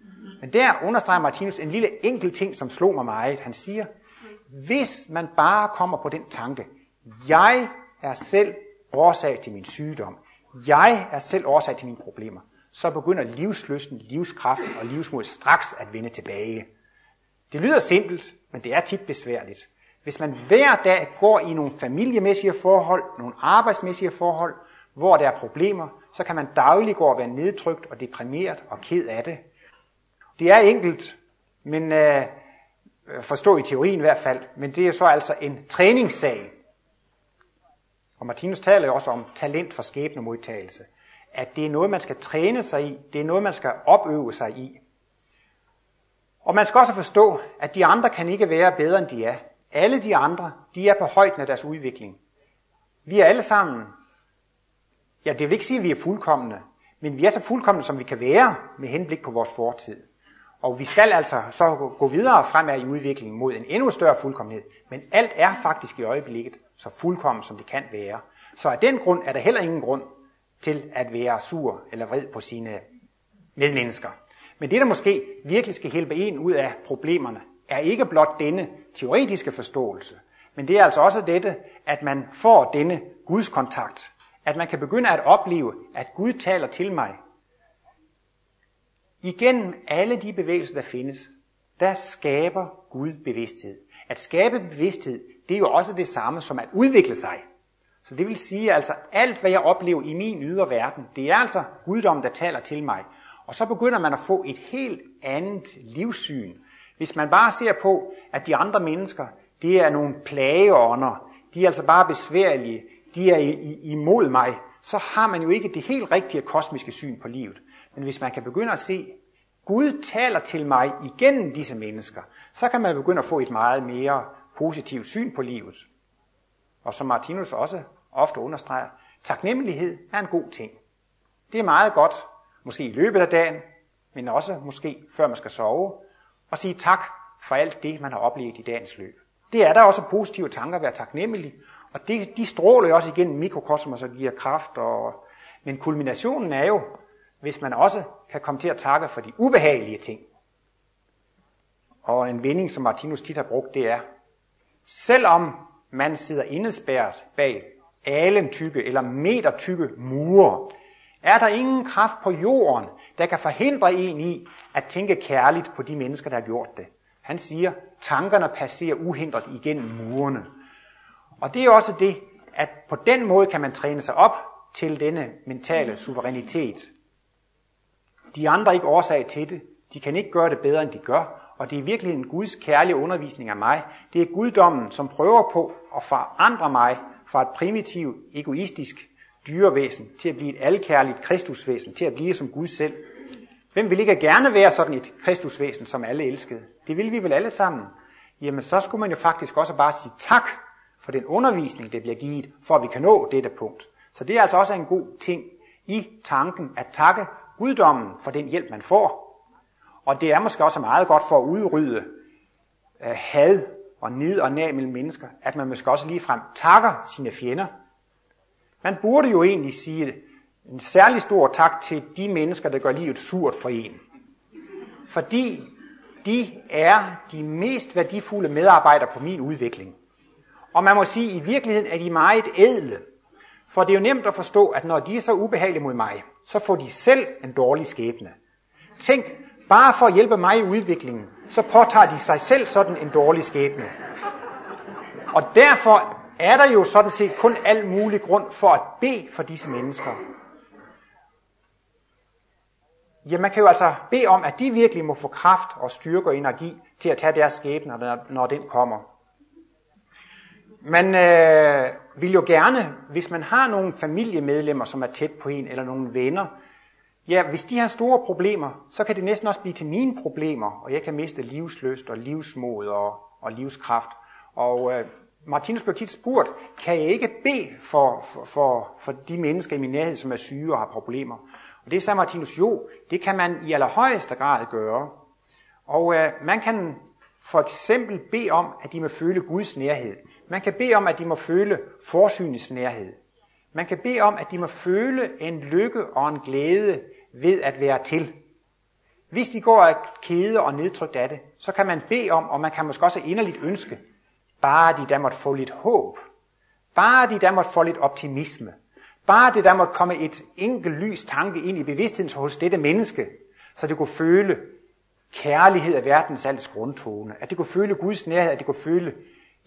Men der understreger Martinus en lille enkelt ting, som slog mig meget. Han siger, hvis man bare kommer på den tanke, jeg er selv årsag til min sygdom, jeg er selv årsag til mine problemer, så begynder livsløsten, livskraften og livsmod straks at vende tilbage. Det lyder simpelt, men det er tit besværligt. Hvis man hver dag går i nogle familiemæssige forhold, nogle arbejdsmæssige forhold, hvor der er problemer, så kan man dagligt gå og være nedtrykt og deprimeret og ked af det. Det er enkelt, men øh, forstå i teorien i hvert fald, men det er så altså en træningssag. Og Martinus taler jo også om talent for skæbnemodtagelse. At det er noget, man skal træne sig i, det er noget, man skal opøve sig i. Og man skal også forstå, at de andre kan ikke være bedre, end de er. Alle de andre, de er på højden af deres udvikling. Vi er alle sammen, ja det vil ikke sige, at vi er fuldkommende, men vi er så fuldkommende, som vi kan være med henblik på vores fortid. Og vi skal altså så gå videre fremad i udviklingen mod en endnu større fuldkommenhed. Men alt er faktisk i øjeblikket så fuldkommen, som det kan være. Så af den grund er der heller ingen grund til at være sur eller vred på sine medmennesker. Men det, der måske virkelig skal hjælpe en ud af problemerne, er ikke blot denne teoretiske forståelse, men det er altså også dette, at man får denne Guds kontakt. At man kan begynde at opleve, at Gud taler til mig. Igennem alle de bevægelser, der findes, der skaber Gud bevidsthed. At skabe bevidsthed, det er jo også det samme som at udvikle sig. Så det vil sige altså, alt hvad jeg oplever i min ydre verden, det er altså guddommen, der taler til mig. Og så begynder man at få et helt andet livssyn. Hvis man bare ser på, at de andre mennesker, det er nogle plageånder, de er altså bare besværlige, de er imod mig, så har man jo ikke det helt rigtige kosmiske syn på livet. Men hvis man kan begynde at se, Gud taler til mig igennem disse mennesker, så kan man begynde at få et meget mere positivt syn på livet. Og som Martinus også ofte understreger, taknemmelighed er en god ting. Det er meget godt, måske i løbet af dagen, men også måske før man skal sove, og sige tak for alt det, man har oplevet i dagens løb. Det er der også positive tanker at være taknemmelig, og det, de stråler jo også igennem mikrokosmos og giver kraft. Og, men kulminationen er jo, hvis man også kan komme til at takke for de ubehagelige ting. Og en vending, som Martinus tit har brugt, det er, selvom man sidder indespærret bag alen tykke eller meter tykke mure, er der ingen kraft på jorden, der kan forhindre en i at tænke kærligt på de mennesker, der har gjort det. Han siger, tankerne passerer uhindret igennem murene. Og det er også det, at på den måde kan man træne sig op til denne mentale suverænitet. De andre er ikke årsag til det. De kan ikke gøre det bedre, end de gør. Og det er i virkeligheden Guds kærlige undervisning af mig. Det er guddommen, som prøver på at forandre mig fra et primitivt, egoistisk dyrevæsen til at blive et alkærligt kristusvæsen, til at blive som Gud selv. Hvem vil ikke gerne være sådan et kristusvæsen, som alle elskede? Det vil vi vel alle sammen. Jamen så skulle man jo faktisk også bare sige tak for den undervisning, det bliver givet, for at vi kan nå dette punkt. Så det er altså også en god ting i tanken at takke guddommen for den hjælp, man får. Og det er måske også meget godt for at udrydde uh, had og nid og nag mellem mennesker, at man måske også ligefrem takker sine fjender. Man burde jo egentlig sige en særlig stor tak til de mennesker, der gør livet surt for en. Fordi de er de mest værdifulde medarbejdere på min udvikling. Og man må sige, at i virkeligheden er de meget ædle. For det er jo nemt at forstå, at når de er så ubehagelige mod mig, så får de selv en dårlig skæbne. Tænk, bare for at hjælpe mig i udviklingen, så påtager de sig selv sådan en dårlig skæbne. Og derfor er der jo sådan set kun al mulig grund for at bede for disse mennesker. Ja, man kan jo altså bede om, at de virkelig må få kraft og styrke og energi til at tage deres skæbne, når den kommer. Man øh, vil jo gerne, hvis man har nogle familiemedlemmer, som er tæt på en, eller nogle venner, ja, hvis de har store problemer, så kan det næsten også blive til mine problemer, og jeg kan miste livsløst og livsmod og, og livskraft. Og øh, Martinus blev tit spurgt, kan jeg ikke bede for, for, for, for de mennesker i min nærhed, som er syge og har problemer? Og det sagde Martinus, jo, det kan man i allerhøjeste grad gøre. Og øh, man kan for eksempel bede om, at de må føle Guds nærhed. Man kan bede om, at de må føle forsynets nærhed. Man kan bede om, at de må føle en lykke og en glæde ved at være til. Hvis de går af kede og nedtrykt af det, så kan man bede om, og man kan måske også inderligt ønske, bare de der måtte få lidt håb. Bare de der måtte få lidt optimisme. Bare det der måtte komme et enkelt lys tanke ind i bevidstheden hos dette menneske, så det kunne føle kærlighed af verdens alts grundtone. At det kunne føle Guds nærhed, at det kunne føle,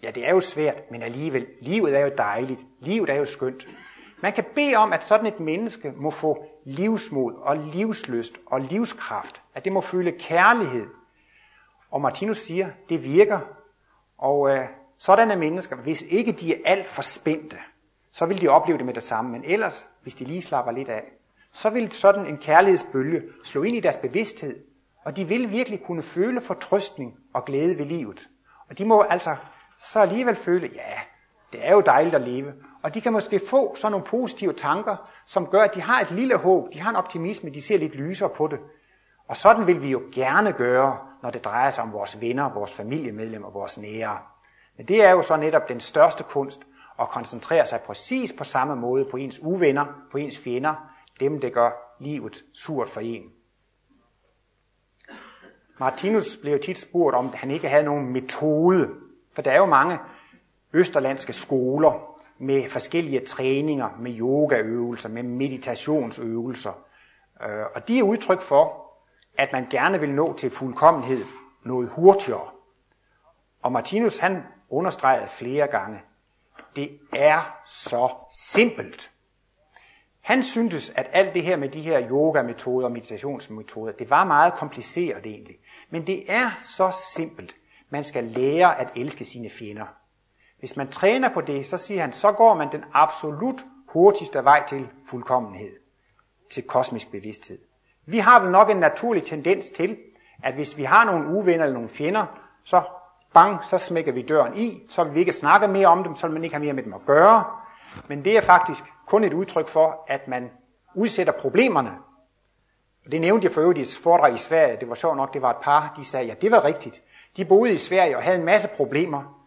ja det er jo svært, men alligevel, livet er jo dejligt, livet er jo skønt. Man kan bede om, at sådan et menneske må få livsmod og livsløst og livskraft. At det må føle kærlighed. Og Martinus siger, det virker. Og øh, sådanne mennesker, hvis ikke de er alt for spændte, så vil de opleve det med det samme. Men ellers, hvis de lige slapper lidt af, så vil sådan en kærlighedsbølge slå ind i deres bevidsthed, og de vil virkelig kunne føle fortrøstning og glæde ved livet. Og de må altså så alligevel føle, ja, det er jo dejligt at leve. Og de kan måske få sådan nogle positive tanker, som gør, at de har et lille håb, de har en optimisme, de ser lidt lysere på det. Og sådan vil vi jo gerne gøre, når det drejer sig om vores venner, vores familiemedlemmer, vores nære. Men det er jo så netop den største kunst, at koncentrere sig præcis på samme måde på ens uvenner, på ens fjender, dem der gør livet surt for en. Martinus blev tit spurgt om, at han ikke havde nogen metode, for der er jo mange østerlandske skoler med forskellige træninger, med yogaøvelser, med meditationsøvelser. Øh, og de er udtryk for, at man gerne vil nå til fuldkommenhed noget hurtigere. Og Martinus han understreget flere gange, det er så simpelt. Han syntes, at alt det her med de her yoga-metoder og meditationsmetoder, det var meget kompliceret egentlig. Men det er så simpelt. Man skal lære at elske sine fjender. Hvis man træner på det, så siger han, så går man den absolut hurtigste vej til fuldkommenhed, til kosmisk bevidsthed. Vi har vel nok en naturlig tendens til, at hvis vi har nogle uvenner eller nogle fjender, så bang, så smækker vi døren i, så vil vi ikke snakke mere om dem, så vil man ikke have mere med dem at gøre. Men det er faktisk kun et udtryk for, at man udsætter problemerne. Og det nævnte jeg for øvrigt i et foredrag i Sverige. Det var sjovt nok, det var et par, de sagde, ja, det var rigtigt. De boede i Sverige og havde en masse problemer.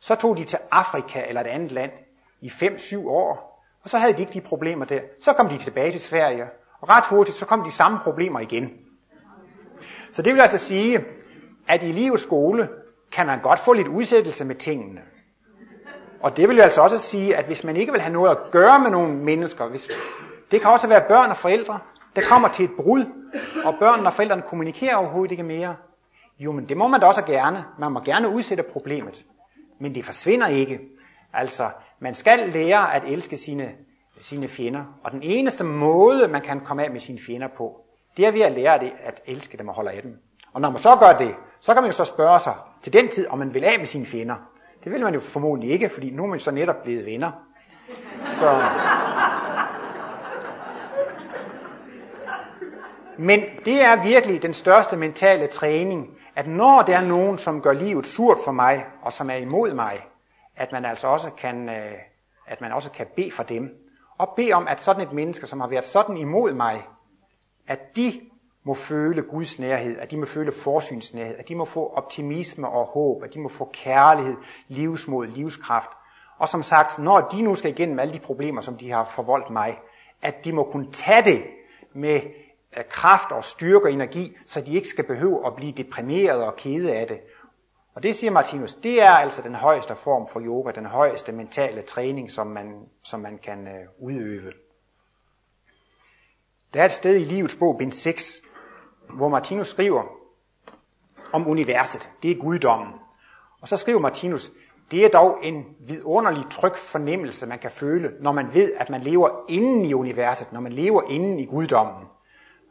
Så tog de til Afrika eller et andet land i 5-7 år, og så havde de ikke de problemer der. Så kom de tilbage til Sverige, og ret hurtigt så kom de samme problemer igen. Så det vil altså sige, at i livets skole kan man godt få lidt udsættelse med tingene. Og det vil jo altså også sige, at hvis man ikke vil have noget at gøre med nogle mennesker, hvis, det kan også være børn og forældre, der kommer til et brud, og børnene og forældrene kommunikerer overhovedet ikke mere. Jo, men det må man da også gerne. Man må gerne udsætte problemet. Men det forsvinder ikke. Altså, man skal lære at elske sine, sine fjender. Og den eneste måde, man kan komme af med sine fjender på, det er ved at lære det at elske dem og holde af dem. Og når man så gør det, så kan man jo så spørge sig til den tid, om man vil af med sine fjender. Det vil man jo formodentlig ikke, fordi nu er man så netop blevet venner. Så... Men det er virkelig den største mentale træning, at når der er nogen, som gør livet surt for mig, og som er imod mig, at man altså også kan, øh, at man også kan bede for dem. Og bede om, at sådan et menneske, som har været sådan imod mig, at de må føle Guds nærhed, at de må føle forsynsnærhed, at de må få optimisme og håb, at de må få kærlighed, livsmod, livskraft. Og som sagt, når de nu skal igennem alle de problemer, som de har forvoldt mig, at de må kunne tage det med øh, kraft og styrke og energi, så de ikke skal behøve at blive deprimeret og kede af det. Og det siger Martinus, det er altså den højeste form for yoga, den højeste mentale træning, som man, som man kan øh, udøve. Der er et sted i livets bog, bind 6, hvor Martinus skriver om universet. Det er guddommen. Og så skriver Martinus, det er dog en vidunderlig tryg fornemmelse, man kan føle, når man ved, at man lever inden i universet, når man lever inden i guddommen.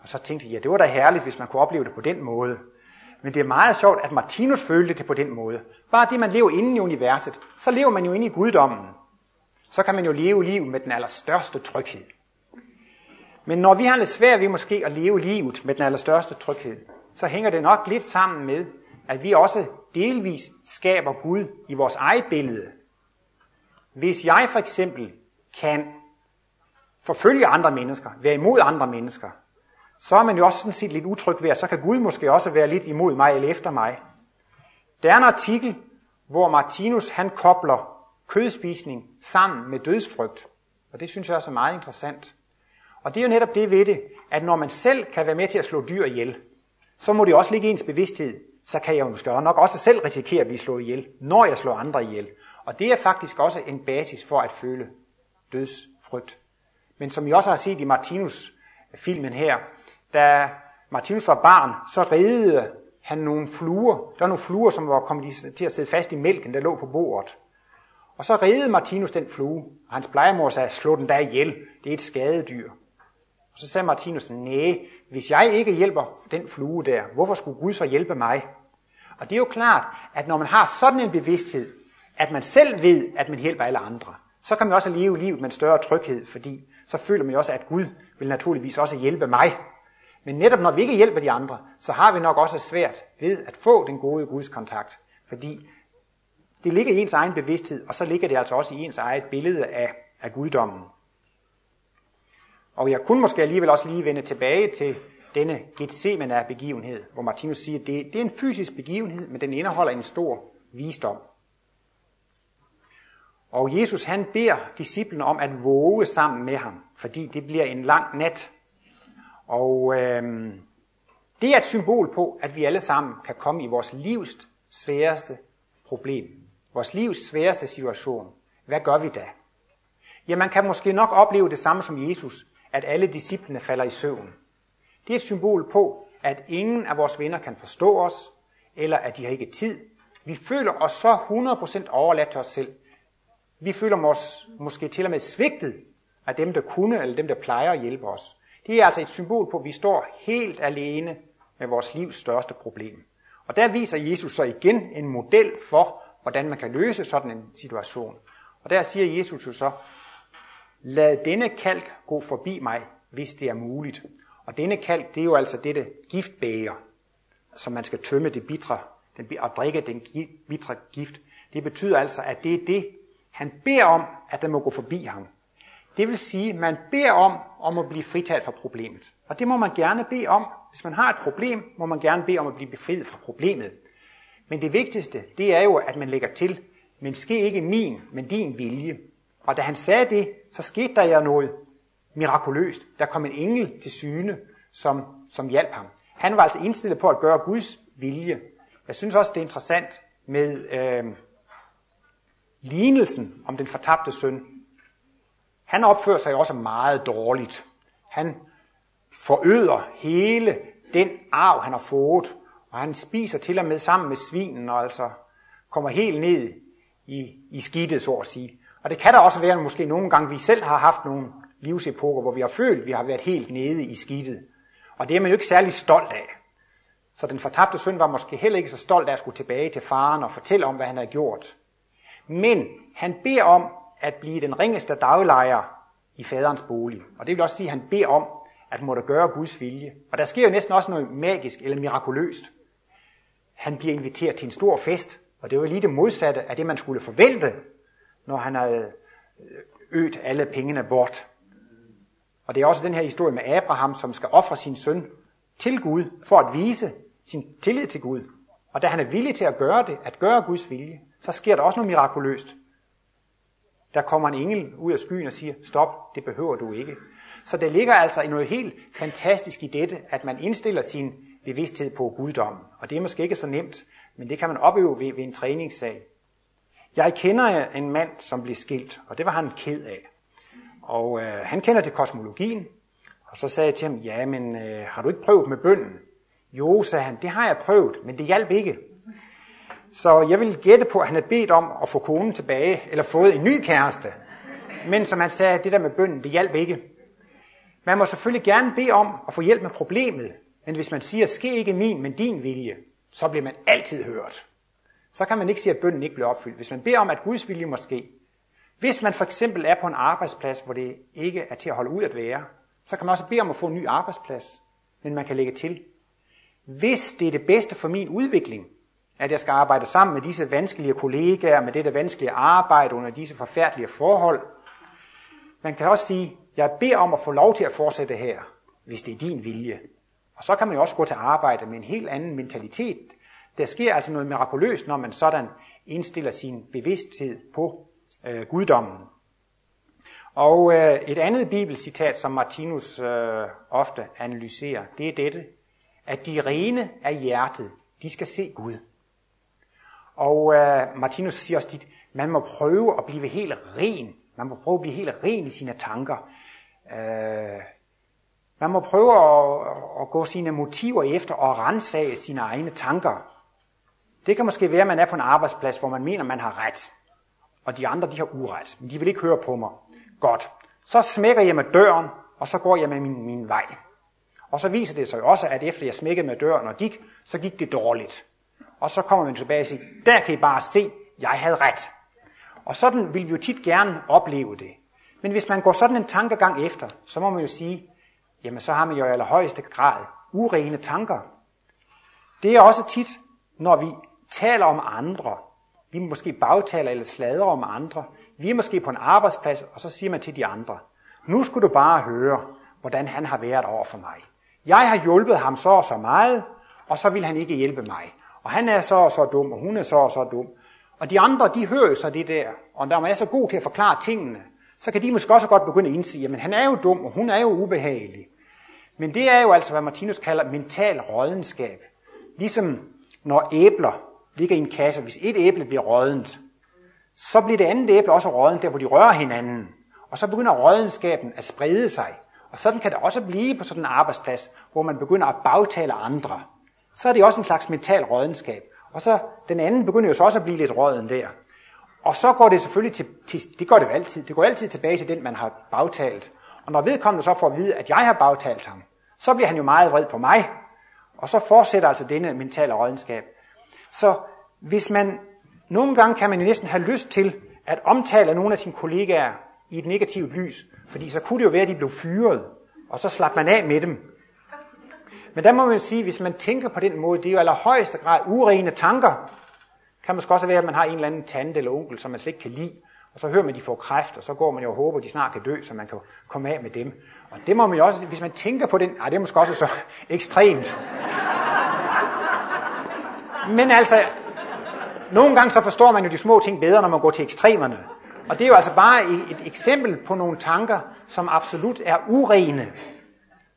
Og så tænkte jeg, ja, det var da herligt, hvis man kunne opleve det på den måde. Men det er meget sjovt, at Martinus følte det på den måde. Bare det, man lever inden i universet, så lever man jo inde i guddommen. Så kan man jo leve liv med den allerstørste tryghed. Men når vi har lidt svært ved måske at leve livet med den allerstørste tryghed, så hænger det nok lidt sammen med, at vi også delvis skaber Gud i vores eget billede. Hvis jeg for eksempel kan forfølge andre mennesker, være imod andre mennesker, så er man jo også sådan set lidt utryg ved, at så kan Gud måske også være lidt imod mig eller efter mig. Der er en artikel, hvor Martinus han kobler kødspisning sammen med dødsfrygt. Og det synes jeg også er meget interessant. Og det er jo netop det ved det, at når man selv kan være med til at slå dyr ihjel, så må det også ligge i ens bevidsthed, så kan jeg jo måske nok også selv risikere at blive slået ihjel, når jeg slår andre ihjel. Og det er faktisk også en basis for at føle dødsfrygt. Men som I også har set i Martinus-filmen her, da Martinus var barn, så redede han nogle fluer. Der var nogle fluer, som var kommet til at sidde fast i mælken, der lå på bordet. Og så redede Martinus den flue, og hans plejemor sagde, slå den der ihjel, det er et skadedyr. Og så sagde Martinus, nej, hvis jeg ikke hjælper den flue der, hvorfor skulle Gud så hjælpe mig? Og det er jo klart, at når man har sådan en bevidsthed, at man selv ved, at man hjælper alle andre, så kan man også leve livet med en større tryghed, fordi så føler man jo også, at Gud vil naturligvis også hjælpe mig. Men netop når vi ikke hjælper de andre, så har vi nok også svært ved at få den gode Guds kontakt. Fordi det ligger i ens egen bevidsthed, og så ligger det altså også i ens eget billede af, af guddommen. Og jeg kunne måske alligevel også lige vende tilbage til denne Gethsemane-begivenhed, hvor Martinus siger, at det, det er en fysisk begivenhed, men den indeholder en stor visdom. Og Jesus han beder disciplene om at våge sammen med ham, fordi det bliver en lang nat. Og øh, det er et symbol på, at vi alle sammen kan komme i vores livs sværeste problem. Vores livs sværeste situation. Hvad gør vi da? Ja, man kan måske nok opleve det samme som Jesus, at alle disciplene falder i søvn. Det er et symbol på, at ingen af vores venner kan forstå os, eller at de har ikke tid. Vi føler os så 100% overladt til os selv. Vi føler os måske til og med svigtet af dem, der kunne, eller dem, der plejer at hjælpe os. Det er altså et symbol på, at vi står helt alene med vores livs største problem. Og der viser Jesus så igen en model for, hvordan man kan løse sådan en situation. Og der siger Jesus jo så, lad denne kalk gå forbi mig, hvis det er muligt. Og denne kalk, det er jo altså dette giftbæger, som man skal tømme det bitre, den, og drikke den bitre gift. Det betyder altså, at det er det, han beder om, at den må gå forbi ham. Det vil sige, at man beder om, om at blive fritaget fra problemet. Og det må man gerne bede om. Hvis man har et problem, må man gerne bede om at blive befriet fra problemet. Men det vigtigste, det er jo, at man lægger til, men ske ikke min, men din vilje. Og da han sagde det, så skete der jo noget mirakuløst. Der kom en engel til syne, som, som hjalp ham. Han var altså indstillet på at gøre Guds vilje. Jeg synes også, det er interessant med øh, lignelsen om den fortabte søn. Han opfører sig også meget dårligt. Han forøder hele den arv, han har fået, og han spiser til og med sammen med svinen, og altså kommer helt ned i, i skidtet, så at sige. Og det kan der også være, måske nogle gange, vi selv har haft nogle livsepoker, hvor vi har følt, at vi har været helt nede i skidtet. Og det er man jo ikke særlig stolt af. Så den fortabte søn var måske heller ikke så stolt af at skulle tilbage til faren og fortælle om, hvad han havde gjort. Men han beder om at blive den ringeste daglejer i faderens bolig. Og det vil også sige, at han beder om at måtte gøre Guds vilje. Og der sker jo næsten også noget magisk eller mirakuløst. Han bliver inviteret til en stor fest, og det var lige det modsatte af det, man skulle forvente, når han havde øget øh, alle pengene bort. Og det er også den her historie med Abraham, som skal ofre sin søn til Gud, for at vise sin tillid til Gud. Og da han er villig til at gøre det, at gøre Guds vilje, så sker der også noget mirakuløst. Der kommer en engel ud af skyen og siger, stop, det behøver du ikke. Så der ligger altså noget helt fantastisk i dette, at man indstiller sin bevidsthed på guddommen. Og det er måske ikke så nemt, men det kan man opøve ved, ved en træningssag. Jeg kender en mand, som blev skilt, og det var han ked af. Og øh, han kender til kosmologien, og så sagde jeg til ham, ja, men øh, har du ikke prøvet med bønden? Jo, sagde han, det har jeg prøvet, men det hjalp ikke. Så jeg vil gætte på, at han havde bedt om at få konen tilbage, eller fået en ny kæreste. Men som han sagde, det der med bønden, det hjalp ikke. Man må selvfølgelig gerne bede om at få hjælp med problemet, men hvis man siger, ske ikke min, men din vilje, så bliver man altid hørt. Så kan man ikke sige, at bønden ikke bliver opfyldt. Hvis man beder om, at Guds vilje må ske, hvis man for eksempel er på en arbejdsplads, hvor det ikke er til at holde ud at være, så kan man også bede om at få en ny arbejdsplads. Men man kan lægge til, hvis det er det bedste for min udvikling, at jeg skal arbejde sammen med disse vanskelige kollegaer, med dette vanskelige arbejde under disse forfærdelige forhold. Man kan også sige, jeg beder om at få lov til at fortsætte her, hvis det er din vilje. Og så kan man jo også gå til arbejde med en helt anden mentalitet. Der sker altså noget mirakuløst, når man sådan indstiller sin bevidsthed på øh, guddommen. Og øh, et andet bibelcitat, som Martinus øh, ofte analyserer, det er dette, at de rene af hjertet, de skal se Gud. Og øh, Martinus siger også dit, man må prøve at blive helt ren. Man må prøve at blive helt ren i sine tanker. Øh, man må prøve at, at gå sine motiver efter og rensage sine egne tanker. Det kan måske være, at man er på en arbejdsplads, hvor man mener, man har ret, og de andre de har uret, men de vil ikke høre på mig. Godt. Så smækker jeg med døren, og så går jeg med min, min vej. Og så viser det sig også, at efter jeg smækkede med døren og gik, så gik det dårligt. Og så kommer man tilbage og siger, der kan I bare se, jeg havde ret. Og sådan vil vi jo tit gerne opleve det. Men hvis man går sådan en tankegang efter, så må man jo sige, jamen så har man jo i allerhøjeste grad urene tanker. Det er også tit, når vi taler om andre, vi måske bagtaler eller sladrer om andre, vi er måske på en arbejdsplads, og så siger man til de andre, nu skulle du bare høre, hvordan han har været over for mig. Jeg har hjulpet ham så og så meget, og så vil han ikke hjælpe mig. Og han er så og så dum, og hun er så og så dum. Og de andre, de hører så det der, og når man er så god til at forklare tingene, så kan de måske også godt begynde at indse, at han er jo dum, og hun er jo ubehagelig. Men det er jo altså, hvad Martinus kalder mental rådenskab. Ligesom når æbler ligger i en kasse, hvis et æble bliver rådent, så bliver det andet æble også rådent der, hvor de rører hinanden. Og så begynder rådenskaben at sprede sig. Og sådan kan det også blive på sådan en arbejdsplads, hvor man begynder at bagtale andre. Så er det også en slags mental rådenskab. Og så den anden begynder jo så også at blive lidt råden der. Og så går det selvfølgelig til, til, det går det jo altid, det går altid tilbage til den, man har bagtalt. Og når vedkommende så får at vide, at jeg har bagtalt ham, så bliver han jo meget vred på mig. Og så fortsætter altså denne mentale rådenskab. Så hvis man, nogle gange kan man næsten have lyst til at omtale nogle af sine kollegaer i et negativt lys, fordi så kunne det jo være, at de blev fyret, og så slap man af med dem. Men der må man sige, hvis man tænker på den måde, det er jo allerhøjeste grad urene tanker. Kan måske også være, at man har en eller anden tante eller onkel, som man slet ikke kan lide, og så hører man, at de får kræft, og så går man jo og håber, at de snart kan dø, så man kan komme af med dem. Og det må man jo også, hvis man tænker på den, ej, det er måske også så ekstremt. Men altså, nogle gange så forstår man jo de små ting bedre, når man går til ekstremerne. Og det er jo altså bare et, et eksempel på nogle tanker, som absolut er urene.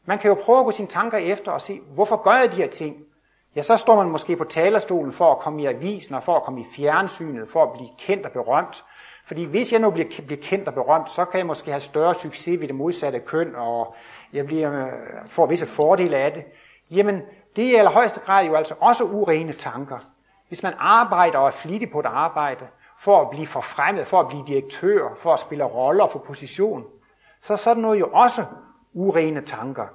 Man kan jo prøve at gå sine tanker efter og se, hvorfor gør jeg de her ting? Ja, så står man måske på talerstolen for at komme i avisen og for at komme i fjernsynet, for at blive kendt og berømt. Fordi hvis jeg nu bliver, bliver kendt og berømt, så kan jeg måske have større succes ved det modsatte køn, og jeg bliver, øh, får visse fordele af det. Jamen, det er i allerhøjeste grad jo altså også urene tanker. Hvis man arbejder og er flittig på et arbejde, for at blive forfremmet, for at blive direktør, for at spille roller, og få position, så er sådan noget jo også urene tanker.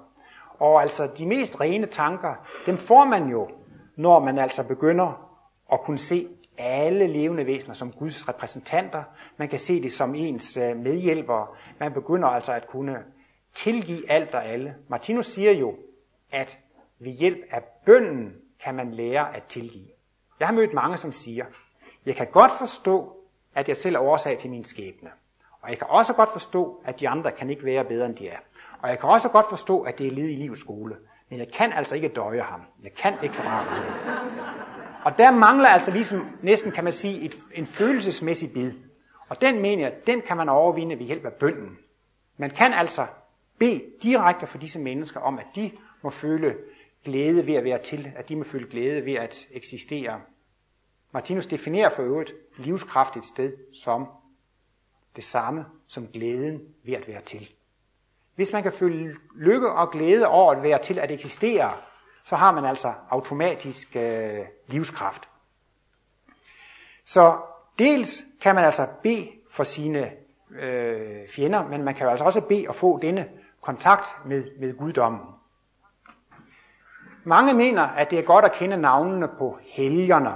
Og altså de mest rene tanker, dem får man jo, når man altså begynder at kunne se alle levende væsener som Guds repræsentanter. Man kan se det som ens øh, medhjælpere. Man begynder altså at kunne tilgive alt og alle. Martinus siger jo, at ved hjælp af bønden kan man lære at tilgive. Jeg har mødt mange, som siger, jeg kan godt forstå, at jeg selv er årsag til min skæbne. Og jeg kan også godt forstå, at de andre kan ikke være bedre, end de er. Og jeg kan også godt forstå, at det er led i livets skole. Men jeg kan altså ikke døje ham. Jeg kan ikke fordrage ham. Og der mangler altså ligesom, næsten kan man sige, et, en følelsesmæssig bid. Og den mener jeg, den kan man overvinde ved hjælp af bønden. Man kan altså bede direkte for disse mennesker om, at de må føle glæde ved at være til, at de må føle glæde ved at eksistere. Martinus definerer for øvrigt livskraft et sted som det samme som glæden ved at være til. Hvis man kan føle lykke og glæde over at være til at eksistere, så har man altså automatisk øh, livskraft. Så dels kan man altså bede for sine øh, fjender, men man kan jo altså også bede og få denne kontakt med, med guddommen. Mange mener, at det er godt at kende navnene på helgerne,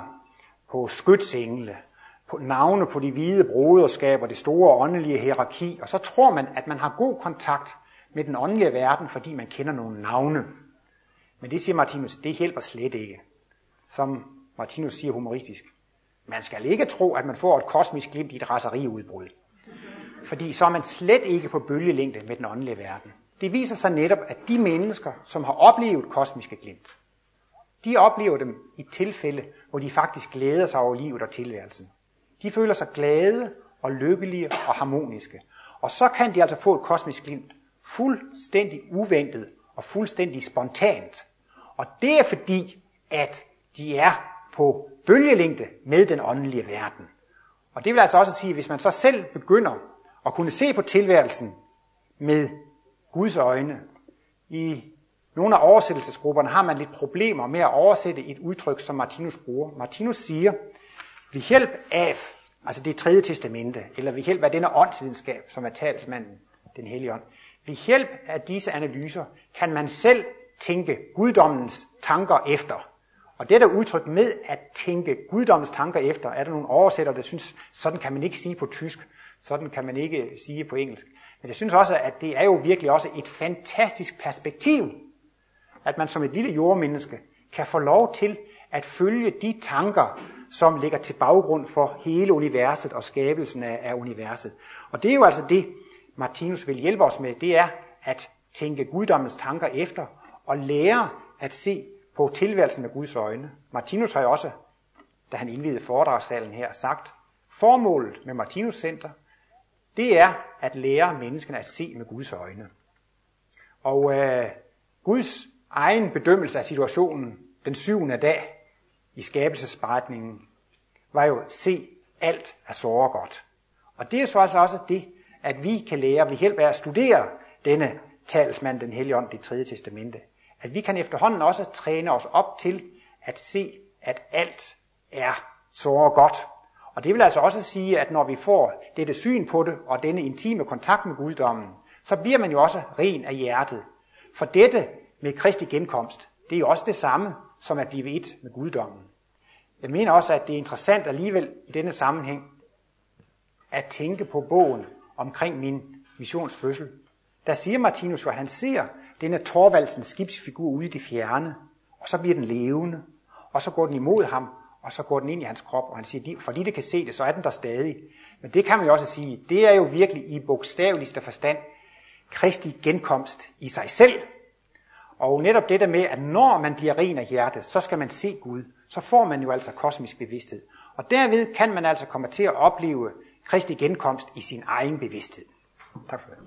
på skytsengle, på navne på de hvide broderskaber, det store åndelige hierarki, og så tror man, at man har god kontakt med den åndelige verden, fordi man kender nogle navne. Men det siger Martinus, det hjælper slet ikke. Som Martinus siger humoristisk. Man skal ikke tro, at man får et kosmisk glimt i et raseriudbrud. Fordi så er man slet ikke på bølgelængde med den åndelige verden. Det viser sig netop, at de mennesker, som har oplevet kosmiske glimt, de oplever dem i tilfælde, hvor de faktisk glæder sig over livet og tilværelsen. De føler sig glade og lykkelige og harmoniske. Og så kan de altså få et kosmisk glimt, fuldstændig uventet og fuldstændig spontant. Og det er fordi, at de er på bølgelængde med den åndelige verden. Og det vil altså også sige, at hvis man så selv begynder at kunne se på tilværelsen med Guds øjne, i nogle af oversættelsesgrupperne har man lidt problemer med at oversætte et udtryk, som Martinus bruger. Martinus siger, ved hjælp af, altså det tredje testamente, eller ved hjælp af denne åndsvidenskab, som er talsmanden, den hellige ånd, ved hjælp af disse analyser kan man selv tænke guddommens tanker efter. Og det der udtryk med at tænke guddommens tanker efter, er der nogle oversættere, der synes, sådan kan man ikke sige på tysk, sådan kan man ikke sige på engelsk. Men jeg synes også, at det er jo virkelig også et fantastisk perspektiv, at man som et lille jordmenneske kan få lov til at følge de tanker, som ligger til baggrund for hele universet og skabelsen af, af universet. Og det er jo altså det, Martinus vil hjælpe os med, det er at tænke guddommens tanker efter og lære at se på tilværelsen med Guds øjne. Martinus har jo også, da han indvidede foredragssalen her, sagt, formålet med Martinus Center, det er at lære menneskene at se med Guds øjne. Og øh, Guds egen bedømmelse af situationen den syvende dag i skabelsesberetningen var jo se alt er såre godt. Og det er så altså også det, at vi kan lære ved hjælp af at studere denne talsmand, den hellige ånd, det tredje testamente. At vi kan efterhånden også træne os op til at se, at alt er såre godt. Og det vil altså også sige, at når vi får dette syn på det, og denne intime kontakt med guddommen, så bliver man jo også ren af hjertet. For dette med Kristi genkomst, det er jo også det samme som at blive et med guddommen. Jeg mener også, at det er interessant alligevel i denne sammenhæng at tænke på bogen omkring min missionsfødsel. Der siger Martinus jo, at han ser denne Torvaldsens skibsfigur ude i det fjerne, og så bliver den levende, og så går den imod ham, og så går den ind i hans krop, og han siger, fordi det kan se det, så er den der stadig. Men det kan man jo også sige, det er jo virkelig i bogstaveligste forstand Kristi genkomst i sig selv. Og netop det der med, at når man bliver ren af hjerte, så skal man se Gud. Så får man jo altså kosmisk bevidsthed. Og derved kan man altså komme til at opleve Kristi genkomst i sin egen bevidsthed. Tak for det.